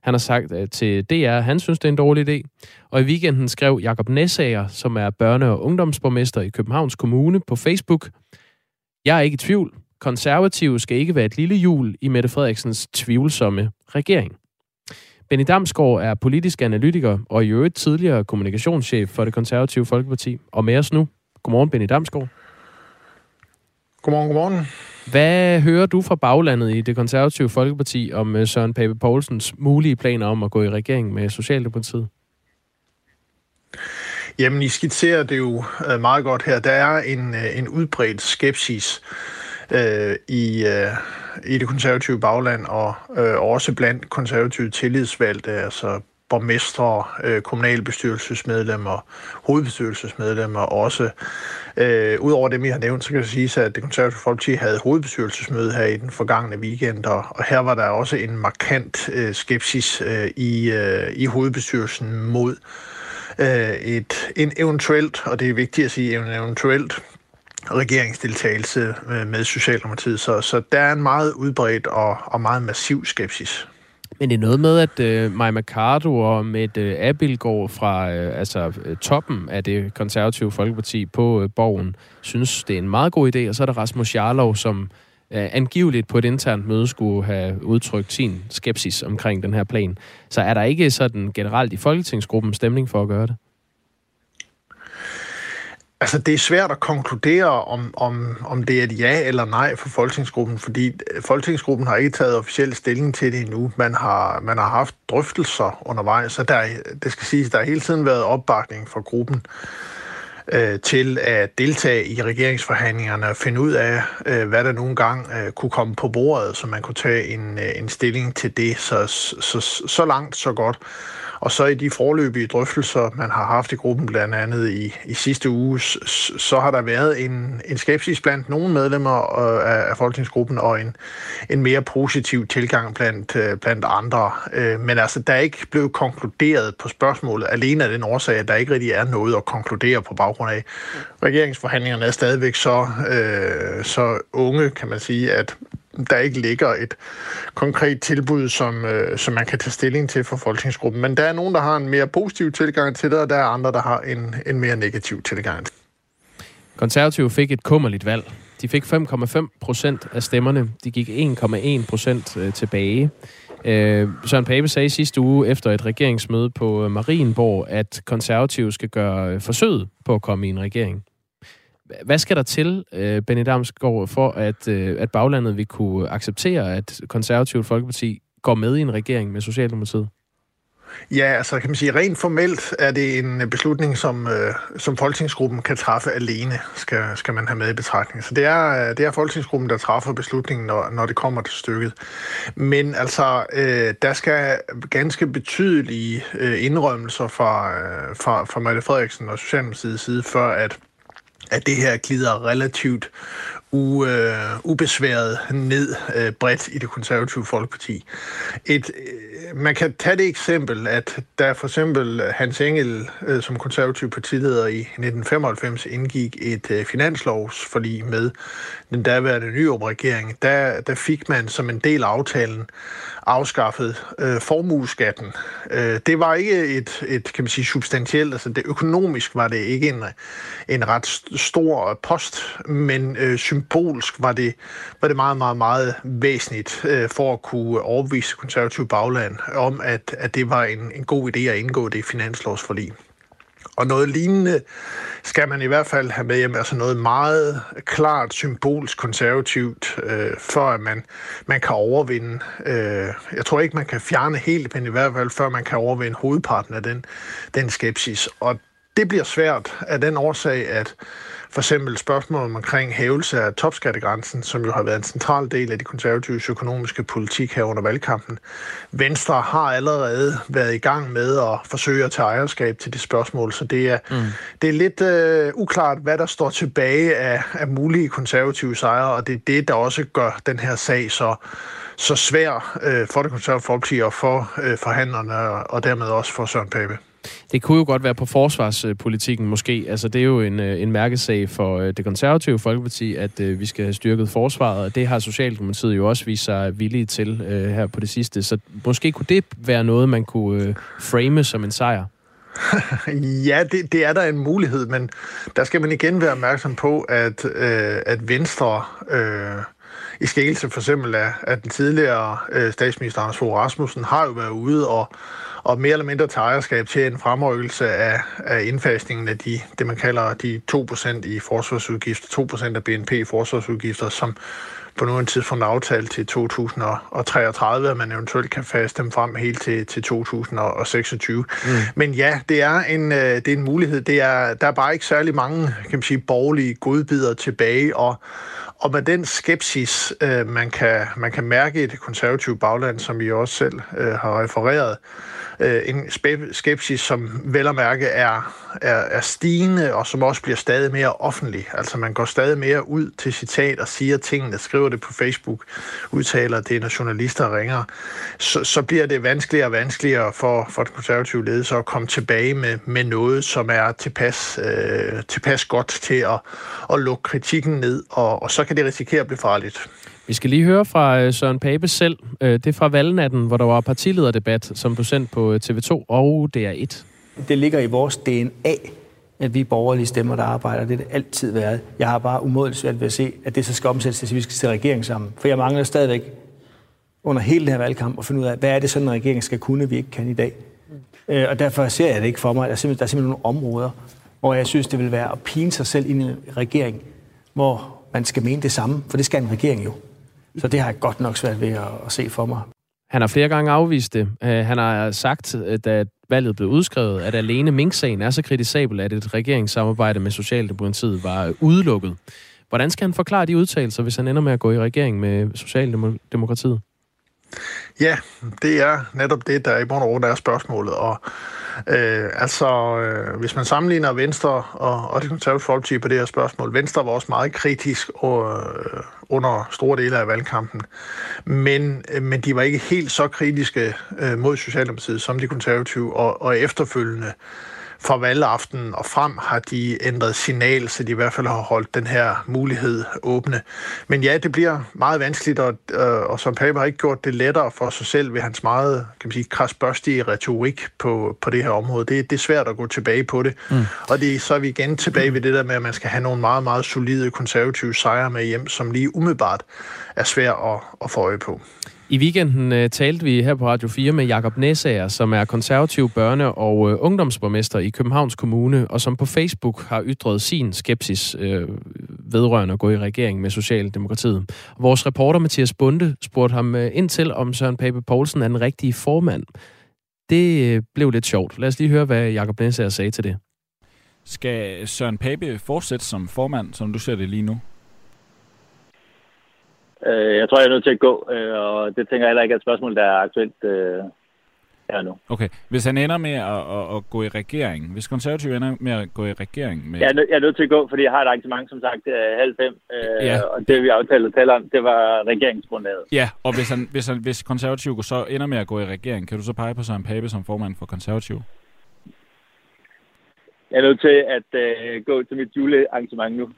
Han har sagt øh, til DR, at han synes, det er en dårlig idé. Og i weekenden skrev Jakob Nessager, som er børne- og ungdomsborgmester i Københavns Kommune, på Facebook, Jeg er ikke i tvivl. Konservative skal ikke være et lille jul i Mette Frederiksens tvivlsomme regering. Benny Damsgaard er politisk analytiker og i øvrigt tidligere kommunikationschef for det konservative Folkeparti. Og med os nu. Godmorgen, Benny Damsgaard. Godmorgen, godmorgen. Hvad hører du fra baglandet i det konservative Folkeparti om øh, Søren Pape Poulsens mulige planer om at gå i regering med Socialdemokratiet? Jamen, I skitserer det jo øh, meget godt her. Der er en, øh, en udbredt skepsis øh, i, øh, i det konservative bagland, og øh, også blandt konservative tillidsvalgte, altså borgmestre, øh, kommunalbestyrelsesmedlemmer, hovedbestyrelsesmedlemmer også. Øh, Udover dem, I har nævnt, så kan det sige, at det konservative Folkeparti havde hovedbestyrelsesmøde her i den forgangne weekend, og, og her var der også en markant øh, skepsis øh, i, øh, i hovedbestyrelsen mod øh, et, en eventuelt, og det er vigtigt at sige, en eventuelt regeringsdeltagelse øh, med Socialdemokratiet. Så, så der er en meget udbredt og, og meget massiv skepsis. Men det er noget med, at øh, Maja Mercado og Mette øh, Abildgaard fra øh, altså, øh, toppen af det konservative Folkeparti på øh, borgen synes, det er en meget god idé. Og så er der Rasmus Jarlov, som øh, angiveligt på et internt møde skulle have udtrykt sin skepsis omkring den her plan. Så er der ikke sådan generelt i Folketingsgruppen stemning for at gøre det? Altså, det er svært at konkludere, om, om, om det er et ja eller nej for Folketingsgruppen, fordi øh, Folketingsgruppen har ikke taget officiel stilling til det endnu. Man har, man har haft drøftelser undervejs, så der, det skal siges, der har hele tiden været opbakning fra gruppen øh, til at deltage i regeringsforhandlingerne og finde ud af, øh, hvad der nogle gange øh, kunne komme på bordet, så man kunne tage en, øh, en stilling til det. Så, så, så, så langt, så godt. Og så i de forløbige drøftelser, man har haft i gruppen blandt andet i, i sidste uge, så har der været en, en skepsis blandt nogle medlemmer øh, af, af folketingsgruppen og en, en mere positiv tilgang blandt, øh, blandt andre. Øh, men altså, der er ikke blevet konkluderet på spørgsmålet alene af den årsag, at der ikke rigtig er noget at konkludere på baggrund af. Regeringsforhandlingerne er stadigvæk så, øh, så unge, kan man sige, at der ikke ligger et konkret tilbud, som, øh, som man kan tage stilling til for folketingsgruppen. Men der er nogen, der har en mere positiv tilgang til det, og der er andre, der har en, en mere negativ tilgang. Konservative fik et kummerligt valg. De fik 5,5 procent af stemmerne. De gik 1,1 procent øh, tilbage. Øh, Søren Pape sagde sidste uge efter et regeringsmøde på øh, Marienborg, at konservative skal gøre øh, forsøget på at komme i en regering. Hvad skal der til, øh, Benny Damsgaard, for at, øh, at baglandet vil kunne acceptere, at konservativt Folkeparti går med i en regering med Socialdemokratiet? Ja, altså kan man sige, rent formelt er det en beslutning, som, øh, som Folketingsgruppen kan træffe alene, skal, skal man have med i betragtning. Så det er, det er Folketingsgruppen, der træffer beslutningen, når, når det kommer til stykket. Men altså, øh, der skal ganske betydelige øh, indrømmelser fra, øh, fra, fra Mette Frederiksen og Socialdemokratiets side, før at at det her glider relativt u, øh, ubesværet ned øh, bredt i det konservative folkeparti. Et, øh, man kan tage det eksempel, at der for eksempel øh, Hans Engel øh, som konservativ partileder i 1995 indgik et øh, finanslovsforlig med den daværende nyopregering, der, der fik man som en del af aftalen afskaffet øh, formueskatten. Øh, det var ikke et, et, kan man sige, substantielt, altså det økonomisk var det ikke en, en ret stor post, men øh, symbolsk var det, var det meget, meget, meget væsentligt øh, for at kunne overbevise konservativ bagland om, at, at det var en, en god idé at indgå det finanslovsforlig. Og noget lignende skal man i hvert fald have med hjem, altså noget meget klart symbolsk konservativt, øh, for at man, man kan overvinde. Øh, jeg tror ikke, man kan fjerne helt, men i hvert fald før man kan overvinde hovedparten af den, den skepsis. Og det bliver svært af den årsag, at for eksempel spørgsmålet omkring hævelse af topskattegrænsen, som jo har været en central del af de konservative økonomiske politik her under valgkampen. Venstre har allerede været i gang med at forsøge at tage ejerskab til det spørgsmål, så det er, mm. det er lidt øh, uklart, hvad der står tilbage af, af mulige konservative sejre, og det er det, der også gør den her sag så så svær øh, for det konservative folkeparti og for øh, forhandlerne, og dermed også for Søren Pape. Det kunne jo godt være på forsvarspolitikken måske. Altså, det er jo en, øh, en mærkesag for øh, det konservative Folkeparti, at øh, vi skal have styrket forsvaret, og det har Socialdemokratiet jo også vist sig villige til øh, her på det sidste. Så måske kunne det være noget, man kunne øh, frame som en sejr. ja, det, det er der en mulighed, men der skal man igen være opmærksom på, at, øh, at Venstre... Øh, i skælelse for eksempel af, at den tidligere øh, statsminister Anders Fogh Rasmussen har jo været ude og, og mere eller mindre tage ejerskab til en fremrykkelse af, af indfasningen af de, det, man kalder de 2% i forsvarsudgifter, 2% af BNP i forsvarsudgifter, som på nuværende tidspunkt aftalt til 2033, at man eventuelt kan faste dem frem helt til, til 2026. Mm. Men ja, det er, en, øh, det er en mulighed. Det er, der er bare ikke særlig mange kan man sige, borgerlige godbidder tilbage, og og med den skepsis, øh, man, kan, man kan mærke i det konservative bagland, som vi også selv øh, har refereret, øh, en skepsis, som vel at mærke er, er, er stigende, og som også bliver stadig mere offentlig. Altså man går stadig mere ud til citat og siger tingene, skriver det på Facebook, udtaler det, når journalister ringer. Så, så bliver det vanskeligere og vanskeligere for, for den konservative ledelse at komme tilbage med, med noget, som er tilpas, øh, tilpas godt til at, at lukke kritikken ned, og, og så kan det risikere at blive farligt. Vi skal lige høre fra øh, Søren Pape selv. Øh, det er fra valgnatten, hvor der var partilederdebat, som blev sendt på øh, TV2 og DR1. Det ligger i vores DNA, at vi borgerlige stemmer, der arbejder. Det er det altid været. Jeg har bare umådeligt svært ved at se, at det så skal omsættes til, at vi skal til regering sammen. For jeg mangler stadigvæk under hele det her valgkamp at finde ud af, hvad er det sådan, en regering skal kunne, vi ikke kan i dag. Og derfor ser jeg det ikke for mig. Der er simpelthen, der er simpelthen nogle områder, hvor jeg synes, det vil være at pine sig selv ind i en regering, hvor man skal mene det samme, for det skal en regering jo. Så det har jeg godt nok svært ved at, at se for mig. Han har flere gange afvist det. Uh, han har sagt, da valget blev udskrevet, at alene Mink-sagen er så kritisabel, at et regeringssamarbejde med Socialdemokratiet var udelukket. Hvordan skal han forklare de udtalelser, hvis han ender med at gå i regering med Socialdemokratiet? Ja, det er netop det, der er i bund og grund er spørgsmålet. Og øh, altså, øh, hvis man sammenligner Venstre og, og det konservative folkeparti på det her spørgsmål, Venstre var også meget kritisk og, øh, under store dele af valgkampen. Men, øh, men de var ikke helt så kritiske øh, mod Socialdemokratiet som de konservative, og, og efterfølgende fra valgaften og frem har de ændret signal, så de i hvert fald har holdt den her mulighed åbne. Men ja, det bliver meget vanskeligt, og, øh, og som Pape har ikke gjort det lettere for sig selv ved hans meget kan man sige, krasbørstige retorik på, på det her område. Det, det er svært at gå tilbage på det. Mm. Og det, så er vi igen tilbage ved det der med, at man skal have nogle meget, meget solide konservative sejre med hjem, som lige umiddelbart er svært at, at få øje på. I weekenden uh, talte vi her på Radio 4 med Jakob Næsager, som er konservativ børne- og uh, ungdomsborgmester i Københavns Kommune, og som på Facebook har ytret sin skepsis uh, vedrørende at gå i regering med Socialdemokratiet. Vores reporter Mathias Bunde spurgte ham uh, ind til, om Søren Pape Poulsen er den rigtige formand. Det uh, blev lidt sjovt. Lad os lige høre, hvad Jakob Næsager sagde til det. Skal Søren Pape fortsætte som formand, som du ser det lige nu? Øh, jeg tror, jeg er nødt til at gå, øh, og det tænker jeg heller ikke er et spørgsmål, der er aktuelt øh, her nu. Okay. Hvis han ender med at, at, at gå i regering, hvis konservativ ender med at gå i regering med... Jeg er, nød, jeg er nødt til at gå, fordi jeg har et arrangement, som sagt, øh, halv fem, øh, ja. og det vi aftalte at tale om, det var regeringsgrundlaget. Ja, og hvis, han, hvis, han, hvis konservativ så ender med at gå i regering, kan du så pege på Søren Pape som formand for konservativ? Jeg er nødt til at øh, gå til mit julearrangement nu.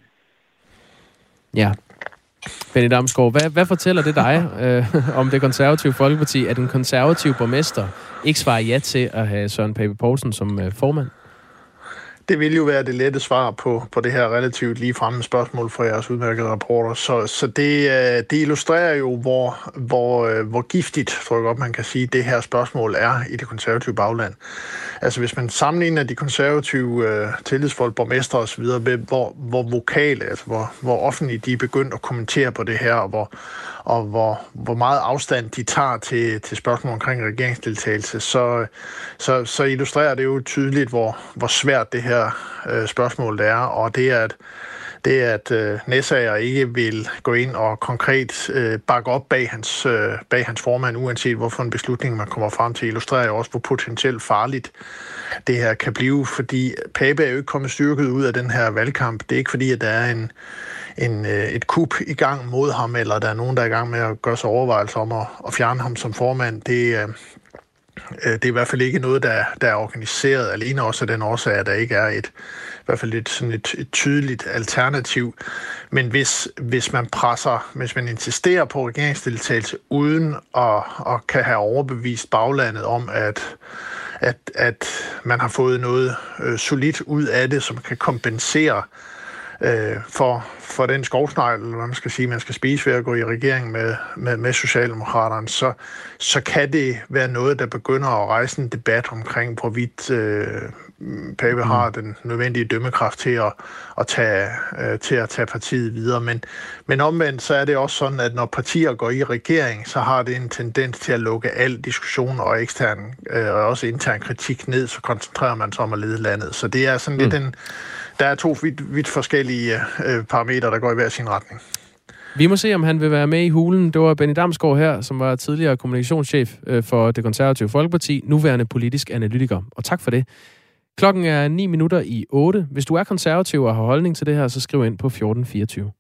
Ja, Benny Damsgaard, hvad, hvad fortæller det dig øh, om det konservative Folkeparti, at en konservativ borgmester ikke svarer ja til at have Søren Pape Poulsen som øh, formand? Det vil jo være det lette svar på, på det her relativt lige fremme spørgsmål fra jeres udmærkede rapporter. Så, så det, øh, det illustrerer jo, hvor, hvor, øh, hvor giftigt, tror jeg godt, man kan sige, det her spørgsmål er i det konservative bagland. Altså hvis man sammenligner de konservative uh, tillidsfolk, borgmester osv., hvor, hvor vokale, altså hvor, hvor offentligt de er begyndt at kommentere på det her, og hvor, og hvor, hvor meget afstand de tager til, til spørgsmål omkring regeringsdeltagelse, så, så, så illustrerer det jo tydeligt, hvor, hvor svært det her øh, spørgsmål, der er, og det er, at det er, at øh, Nessager ikke vil gå ind og konkret øh, bakke op bag hans, øh, bag hans formand, uanset hvorfor en beslutning man kommer frem til, illustrerer jo også, hvor potentielt farligt det her kan blive, fordi Pape er jo ikke kommet styrket ud af den her valgkamp. Det er ikke fordi, at der er en, en, øh, et kup i gang mod ham, eller der er nogen, der er i gang med at gøre sig overvejelser om at, at fjerne ham som formand. Det, øh, øh, det er i hvert fald ikke noget, der, der er organiseret alene også af den årsag, at der ikke er et, i hvert fald et, sådan et, et tydeligt alternativ. Men hvis, hvis man presser, hvis man insisterer på regeringsdeltagelse uden at, at kan have overbevist baglandet om, at at, at man har fået noget øh, solidt ud af det, som kan kompensere øh, for, for den skovsnegl, eller hvad man skal sige, man skal spise ved at gå i regering med, med, med Socialdemokraterne, så, så kan det være noget, der begynder at rejse en debat omkring, hvorvidt øh, Pape mm. har den nødvendige dømmekraft til at, at, tage, øh, til at tage partiet videre. Men, men omvendt så er det også sådan, at når partier går i regering, så har det en tendens til at lukke al diskussion og ekstern øh, og også intern kritik ned, så koncentrerer man sig om at lede landet. Så det er sådan mm. lidt en der er to vidt, vidt forskellige øh, øh, parametre, der går i hver sin retning. Vi må se, om han vil være med i hulen. Det var Benny Damsgaard her, som var tidligere kommunikationschef øh, for det konservative Folkeparti, nuværende politisk analytiker. Og tak for det. Klokken er 9 minutter i 8. Hvis du er konservativ og har holdning til det her, så skriv ind på 1424.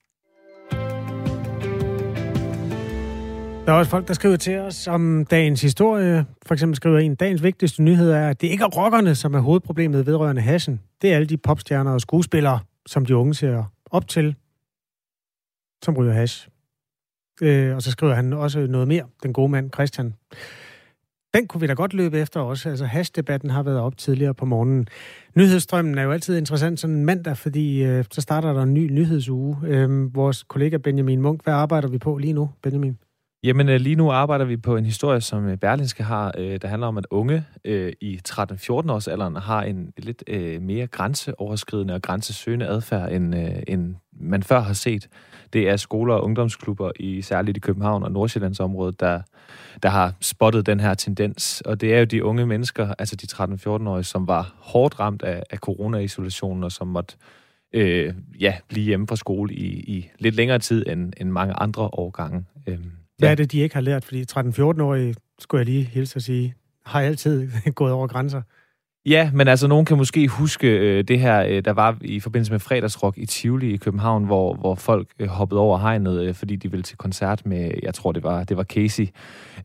Der er også folk, der skriver til os om dagens historie. For eksempel skriver en, dagens vigtigste nyhed er, at det ikke er rockerne, som er hovedproblemet vedrørende hassen. Det er alle de popstjerner og skuespillere, som de unge ser op til, som ryger hash. Øh, og så skriver han også noget mere, den gode mand Christian. Den kunne vi da godt løbe efter også. Altså hashdebatten har været op tidligere på morgenen. Nyhedsstrømmen er jo altid interessant sådan en mandag, fordi øh, så starter der en ny nyhedsuge. Øh, vores kollega Benjamin Munk, hvad arbejder vi på lige nu, Benjamin? Jamen øh, lige nu arbejder vi på en historie, som øh, Berlinske har, øh, der handler om, at unge i 13-14 års alderen har en lidt mere grænseoverskridende og grænsesøgende adfærd, end, end man før har set. Det er skoler og ungdomsklubber, i særligt i København og Nordsjællands område, der, der har spottet den her tendens. Og det er jo de unge mennesker, altså de 13-14-årige, som var hårdt ramt af, af corona-isolationen, og som måtte øh, ja, blive hjemme fra skole i, i lidt længere tid end, end mange andre årgange. Øh. Hvad er det, de ikke har lært? Fordi 13-14-årige, skulle jeg lige hilse at sige, har altid gået over grænser. Ja, men altså, nogen kan måske huske øh, det her, øh, der var i forbindelse med fredagsrock i Tivoli i København, hvor, hvor folk øh, hoppede over hegnet, øh, fordi de ville til koncert med, jeg tror, det var, det var Casey.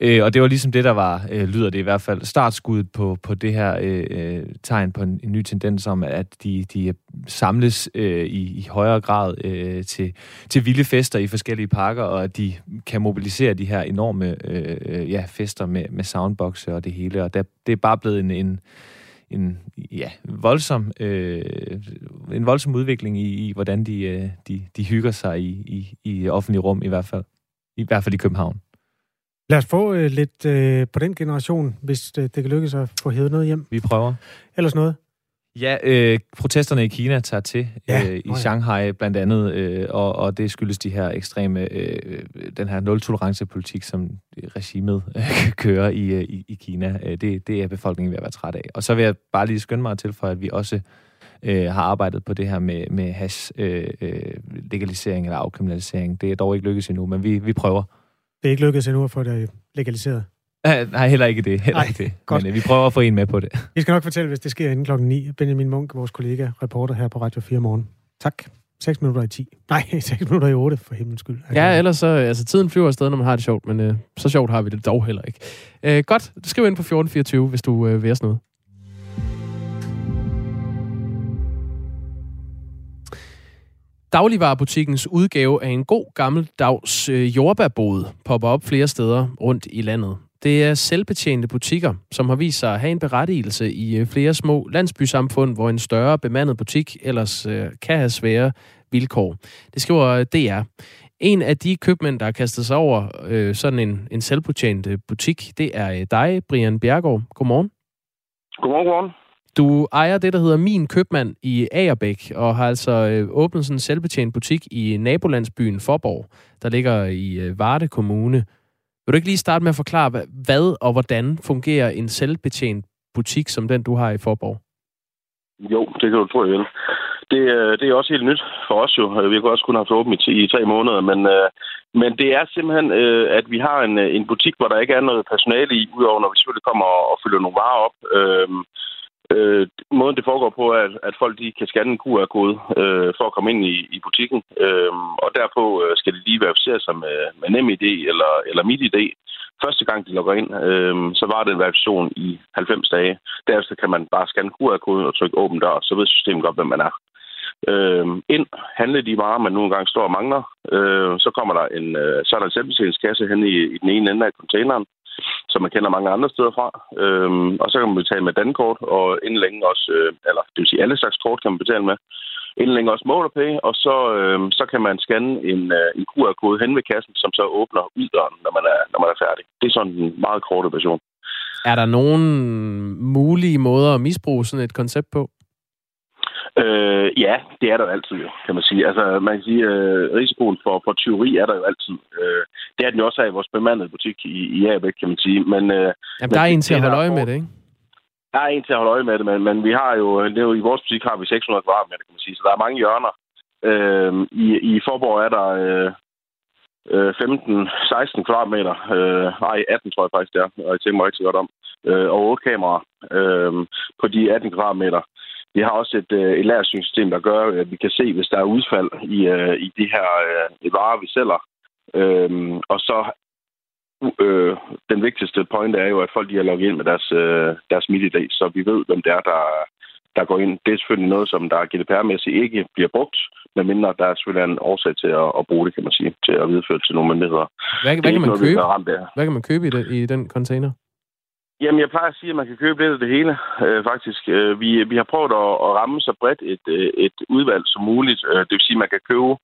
Øh, og det var ligesom det, der var, øh, lyder det i hvert fald, startskuddet på, på det her øh, øh, tegn på en, en ny tendens om, at de, de samles øh, i, i højere grad øh, til, til vilde fester i forskellige parker, og at de kan mobilisere de her enorme øh, øh ja, fester med, med soundboxe og det hele. Og der, det er bare blevet en, en en ja, voldsom, øh, en voldsom udvikling i, i hvordan de, øh, de, de hygger sig i, i, i offentlig rum i hvert fald. I hvert fald i København. Lad os få øh, lidt øh, på den generation, hvis det, det kan lykkes at få hævet noget hjem. Vi prøver. Ellers noget? Ja, øh, protesterne i Kina tager til ja, øh, i oh ja. Shanghai blandt andet, øh, og, og det skyldes de her ekstreme, øh, den her nul-tolerance-politik, som regimet øh, kører i, øh, i, Kina. Øh, det, det er befolkningen ved at være træt af. Og så vil jeg bare lige skynde mig til for, at vi også øh, har arbejdet på det her med, med hash øh, øh, eller afkriminalisering. Det er dog ikke lykkedes endnu, men vi, vi prøver. Det er ikke lykkedes endnu at få det legaliseret? Nej, heller ikke det. Heller Ej, ikke det. Godt. Men uh, vi prøver at få en med på det. Vi skal nok fortælle, hvis det sker inden klokken 9. Benjamin Munk, vores kollega, reporter her på Radio 4 morgen. Tak. 6 minutter i 10. Nej, 6 minutter i 8, for himlens skyld. Ja, ellers så, altså tiden flyver afsted, når man har det sjovt, men uh, så sjovt har vi det dog heller ikke. Uh, godt, skriv ind på 1424, hvis du uh, vil noget. Dagligvarerbutikkens udgave af en god gammeldags øh, jordbærbod popper op flere steder rundt i landet. Det er selvbetjente butikker, som har vist sig at have en berettigelse i øh, flere små landsbysamfund, hvor en større bemandet butik ellers øh, kan have svære vilkår. Det skriver DR. En af de købmænd, der har kastet sig over øh, sådan en, en selvbetjent butik, det er øh, dig, Brian Bjergård. Godmorgen. Godmorgen, godmorgen. Du ejer det, der hedder Min Købmand i Agerbæk, og har altså øh, åbnet sådan en selvbetjent butik i nabolandsbyen Forborg, der ligger i øh, Varde Kommune. Vil du ikke lige starte med at forklare, hvad og hvordan fungerer en selvbetjent butik som den, du har i Forborg? Jo, det kan du tro, jeg vil. Det, øh, det er også helt nyt for os jo. Vi har også kun haft åbent i, i tre måneder, men, øh, men det er simpelthen, øh, at vi har en, øh, en butik, hvor der ikke er noget personale i, udover når vi selvfølgelig kommer og, og fylder nogle varer op. Øhm, øh, måden det foregår på er, at folk de kan scanne en QR-kode øh, for at komme ind i, i butikken, øh, og derpå øh, skal de lige verificere sig med, med NemID eller, eller MitID. Første gang de logger ind, øh, så var det en verifikation i 90 dage. Derefter kan man bare scanne QR-koden og trykke åben dør, så ved systemet godt, hvem man er. Øh, ind, handle de varer, man nogle gange står og mangler. Øh, så kommer der en, øh, så er der en selvbetjeningskasse hen i, i den ene ende af containeren, som man kender mange andre steder fra. Øhm, og så kan man betale med dankort, og inden længe også, øh, eller det vil sige alle slags kort kan man betale med. Inden længe også MotorPay, og så, øh, så kan man scanne en, øh, en QR-kode hen ved kassen, som så åbner uddøren, når man er, når man er færdig. Det er sådan en meget korte version. Er der nogen mulige måder at misbruge sådan et koncept på? Øh, ja, det er der jo altid, jo, kan man sige. Altså, man kan sige, øh, risikoen for, for tyveri er der jo altid. Øh, det er den jo også her i vores bemandede butik i, i Abæk, kan man sige. Men, øh, Jamen, der er en til at holde øje med det, ikke? Der er en til at holde øje med det, men, men vi har jo, det er jo, i vores butik har vi 600 kvadratmeter, kan man sige, så der er mange hjørner. Øh, i, I Forborg er der øh, 15-16 øh, kvadratmeter, øh, nej 18 tror jeg faktisk det er, og jeg tænker mig ikke så godt om, øh, og 8 kameraer øh, på de 18 kvadratmeter. Vi har også et, øh, et lærersystem, der gør, at vi kan se, hvis der er udfald i, øh, i de her øh, varer, vi sælger. Øhm, og så øh, den vigtigste point er jo, at folk de har logget ind med deres, øh, deres MitID, så vi ved, hvem det er, der, der går ind. Det er selvfølgelig noget, som der GDPR-mæssigt ikke bliver brugt, medmindre der er selvfølgelig en årsag til at, at bruge det, kan man sige, til at videreføre til nogle myndigheder. Hvad, hvad, kan, man noget, købe? hvad kan man købe i, det, i den container? Jamen, jeg plejer at sige, at man kan købe lidt af det hele, øh, faktisk. Øh, vi, vi har prøvet at, at ramme så bredt et, øh, et udvalg som muligt. Øh, det vil sige, at man kan købe,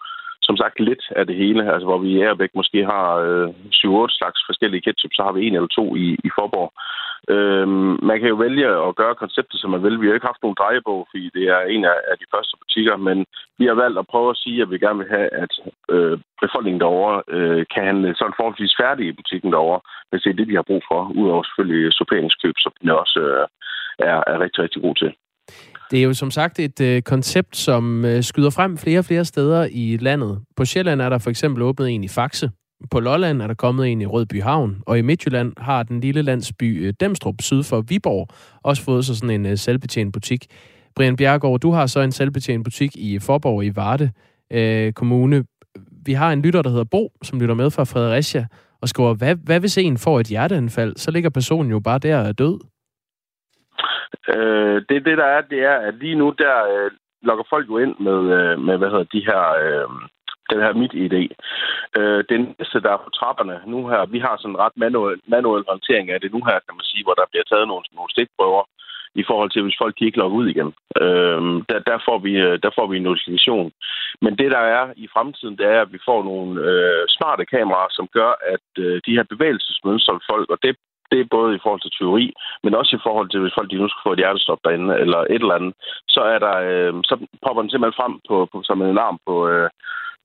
som sagt, lidt af det hele. Altså, hvor vi i Ærbæk måske har øh, 7-8 slags forskellige ketchup, så har vi en eller to i, i Forborg. Øhm, man kan jo vælge at gøre konceptet, som man vil. Vi har ikke haft nogen drejebog, fordi det er en af, af de første butikker, men vi har valgt at prøve at sige, at vi gerne vil have, at øh, befolkningen derovre øh, kan handle sådan forholdsvis færdig i butikken derovre, hvis det er det, de har brug for, udover selvfølgelig suppleringskøb, som den også øh, er, er rigtig, rigtig god til. Det er jo som sagt et øh, koncept, som øh, skyder frem flere og flere steder i landet. På Sjælland er der for eksempel åbnet en i Faxe, på Lolland er der kommet en i Rødby Havn, og i Midtjylland har den lille landsby øh, Demstrup syd for Viborg også fået sig sådan en øh, selvbetjent butik. Brian Bjergård, du har så en selvbetjent butik i Forborg i Varde øh, Kommune. Vi har en lytter, der hedder Bo, som lytter med fra Fredericia, og skriver, hvad, hvad hvis en får et hjerteanfald? Så ligger personen jo bare der og er død. Øh, det, det der er, det er, at lige nu der øh, logger folk jo ind med, øh, med hvad hedder de her... Øh, den her mit idé. Øh, den næste, der er på trapperne nu her, vi har sådan en ret manuel, manuel håndtering af det nu her, kan man sige, hvor der bliver taget nogle, nogle stikprøver i forhold til, hvis folk ikke logger ud igen. Øh, der, der, får vi, øh, der får vi en notifikation. Men det, der er i fremtiden, det er, at vi får nogle øh, smarte kameraer, som gør, at øh, de her bevægelsesmønstre folk, og det det er både i forhold til teori, men også i forhold til, hvis folk de nu skal få et hjertestop derinde, eller et eller andet, så er der, øh, så popper den simpelthen frem på, på, som en alarm på, øh,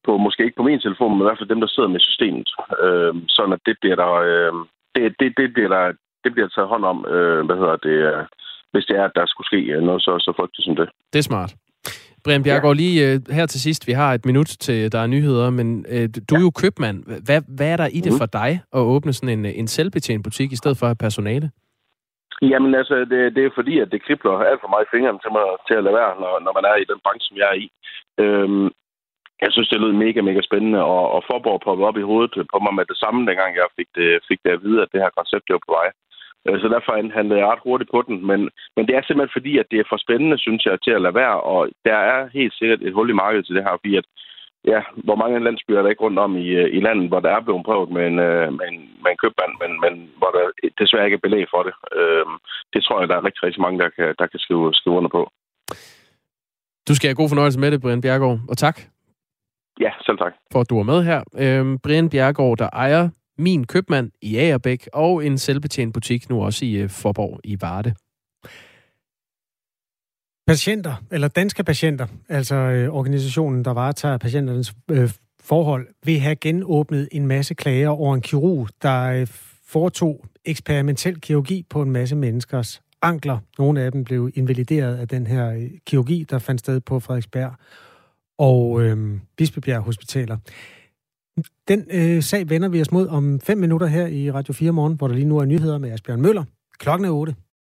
på, måske ikke på min telefon, men i hvert fald dem, der sidder med systemet. Øh, sådan at det bliver der, øh, det, det, det bliver der, det bliver taget hånd om, øh, hvad hedder det, øh, hvis det er, at der skulle ske øh, noget så, så frygteligt som det. Det er smart. Brian Bjergård, ja. lige øh, her til sidst, vi har et minut til, der er nyheder, men øh, du ja. er jo købmand. Hvad, hvad er der i det mm. for dig at åbne sådan en, en selvbetjent butik, i stedet for at have personale? Jamen altså, det, det er fordi, at det kribler alt for meget i fingrene til, mig, til at lade være, når, når man er i den branche, som jeg er i. Øhm, jeg synes, det lød mega, mega spændende, og, og Forborg poppede op i hovedet på mig med det samme, dengang jeg fik det, fik det at vide, at det her koncept var på vej. Øh, så derfor handlede jeg ret hurtigt på den. Men, men det er simpelthen fordi, at det er for spændende, synes jeg, til at lade være. Og der er helt sikkert et hul i markedet til det her, fordi at, ja, hvor mange landsbyer er der ikke rundt om i, i landet, hvor der er blevet prøvet med en, øh, med en, med en købmand, men, men hvor der desværre ikke er belæg for det. Øh, det tror jeg, der er rigtig, rigtig mange, der kan, der kan skrive, skrive under på. Du skal have god fornøjelse med det, Brian Bjergård, og tak. Ja, selv tak. For at du er med her. Øhm, Brian Bjergård, der ejer min Købmand i Agerbæk og en selvbetjent butik nu også i øh, Forborg i Varde. Patienter, eller danske patienter, altså øh, organisationen, der varetager patienternes øh, forhold, vil have genåbnet en masse klager over en kirurg, der øh, foretog eksperimentel kirurgi på en masse menneskers ankler. Nogle af dem blev invalideret af den her øh, kirurgi, der fandt sted på Frederiksberg og øh, Bispebjerg Hospitaler. Den øh, sag vender vi os mod om 5 minutter her i Radio 4 morgen, hvor der lige nu er nyheder med Asbjørn Møller. Klokken er 8.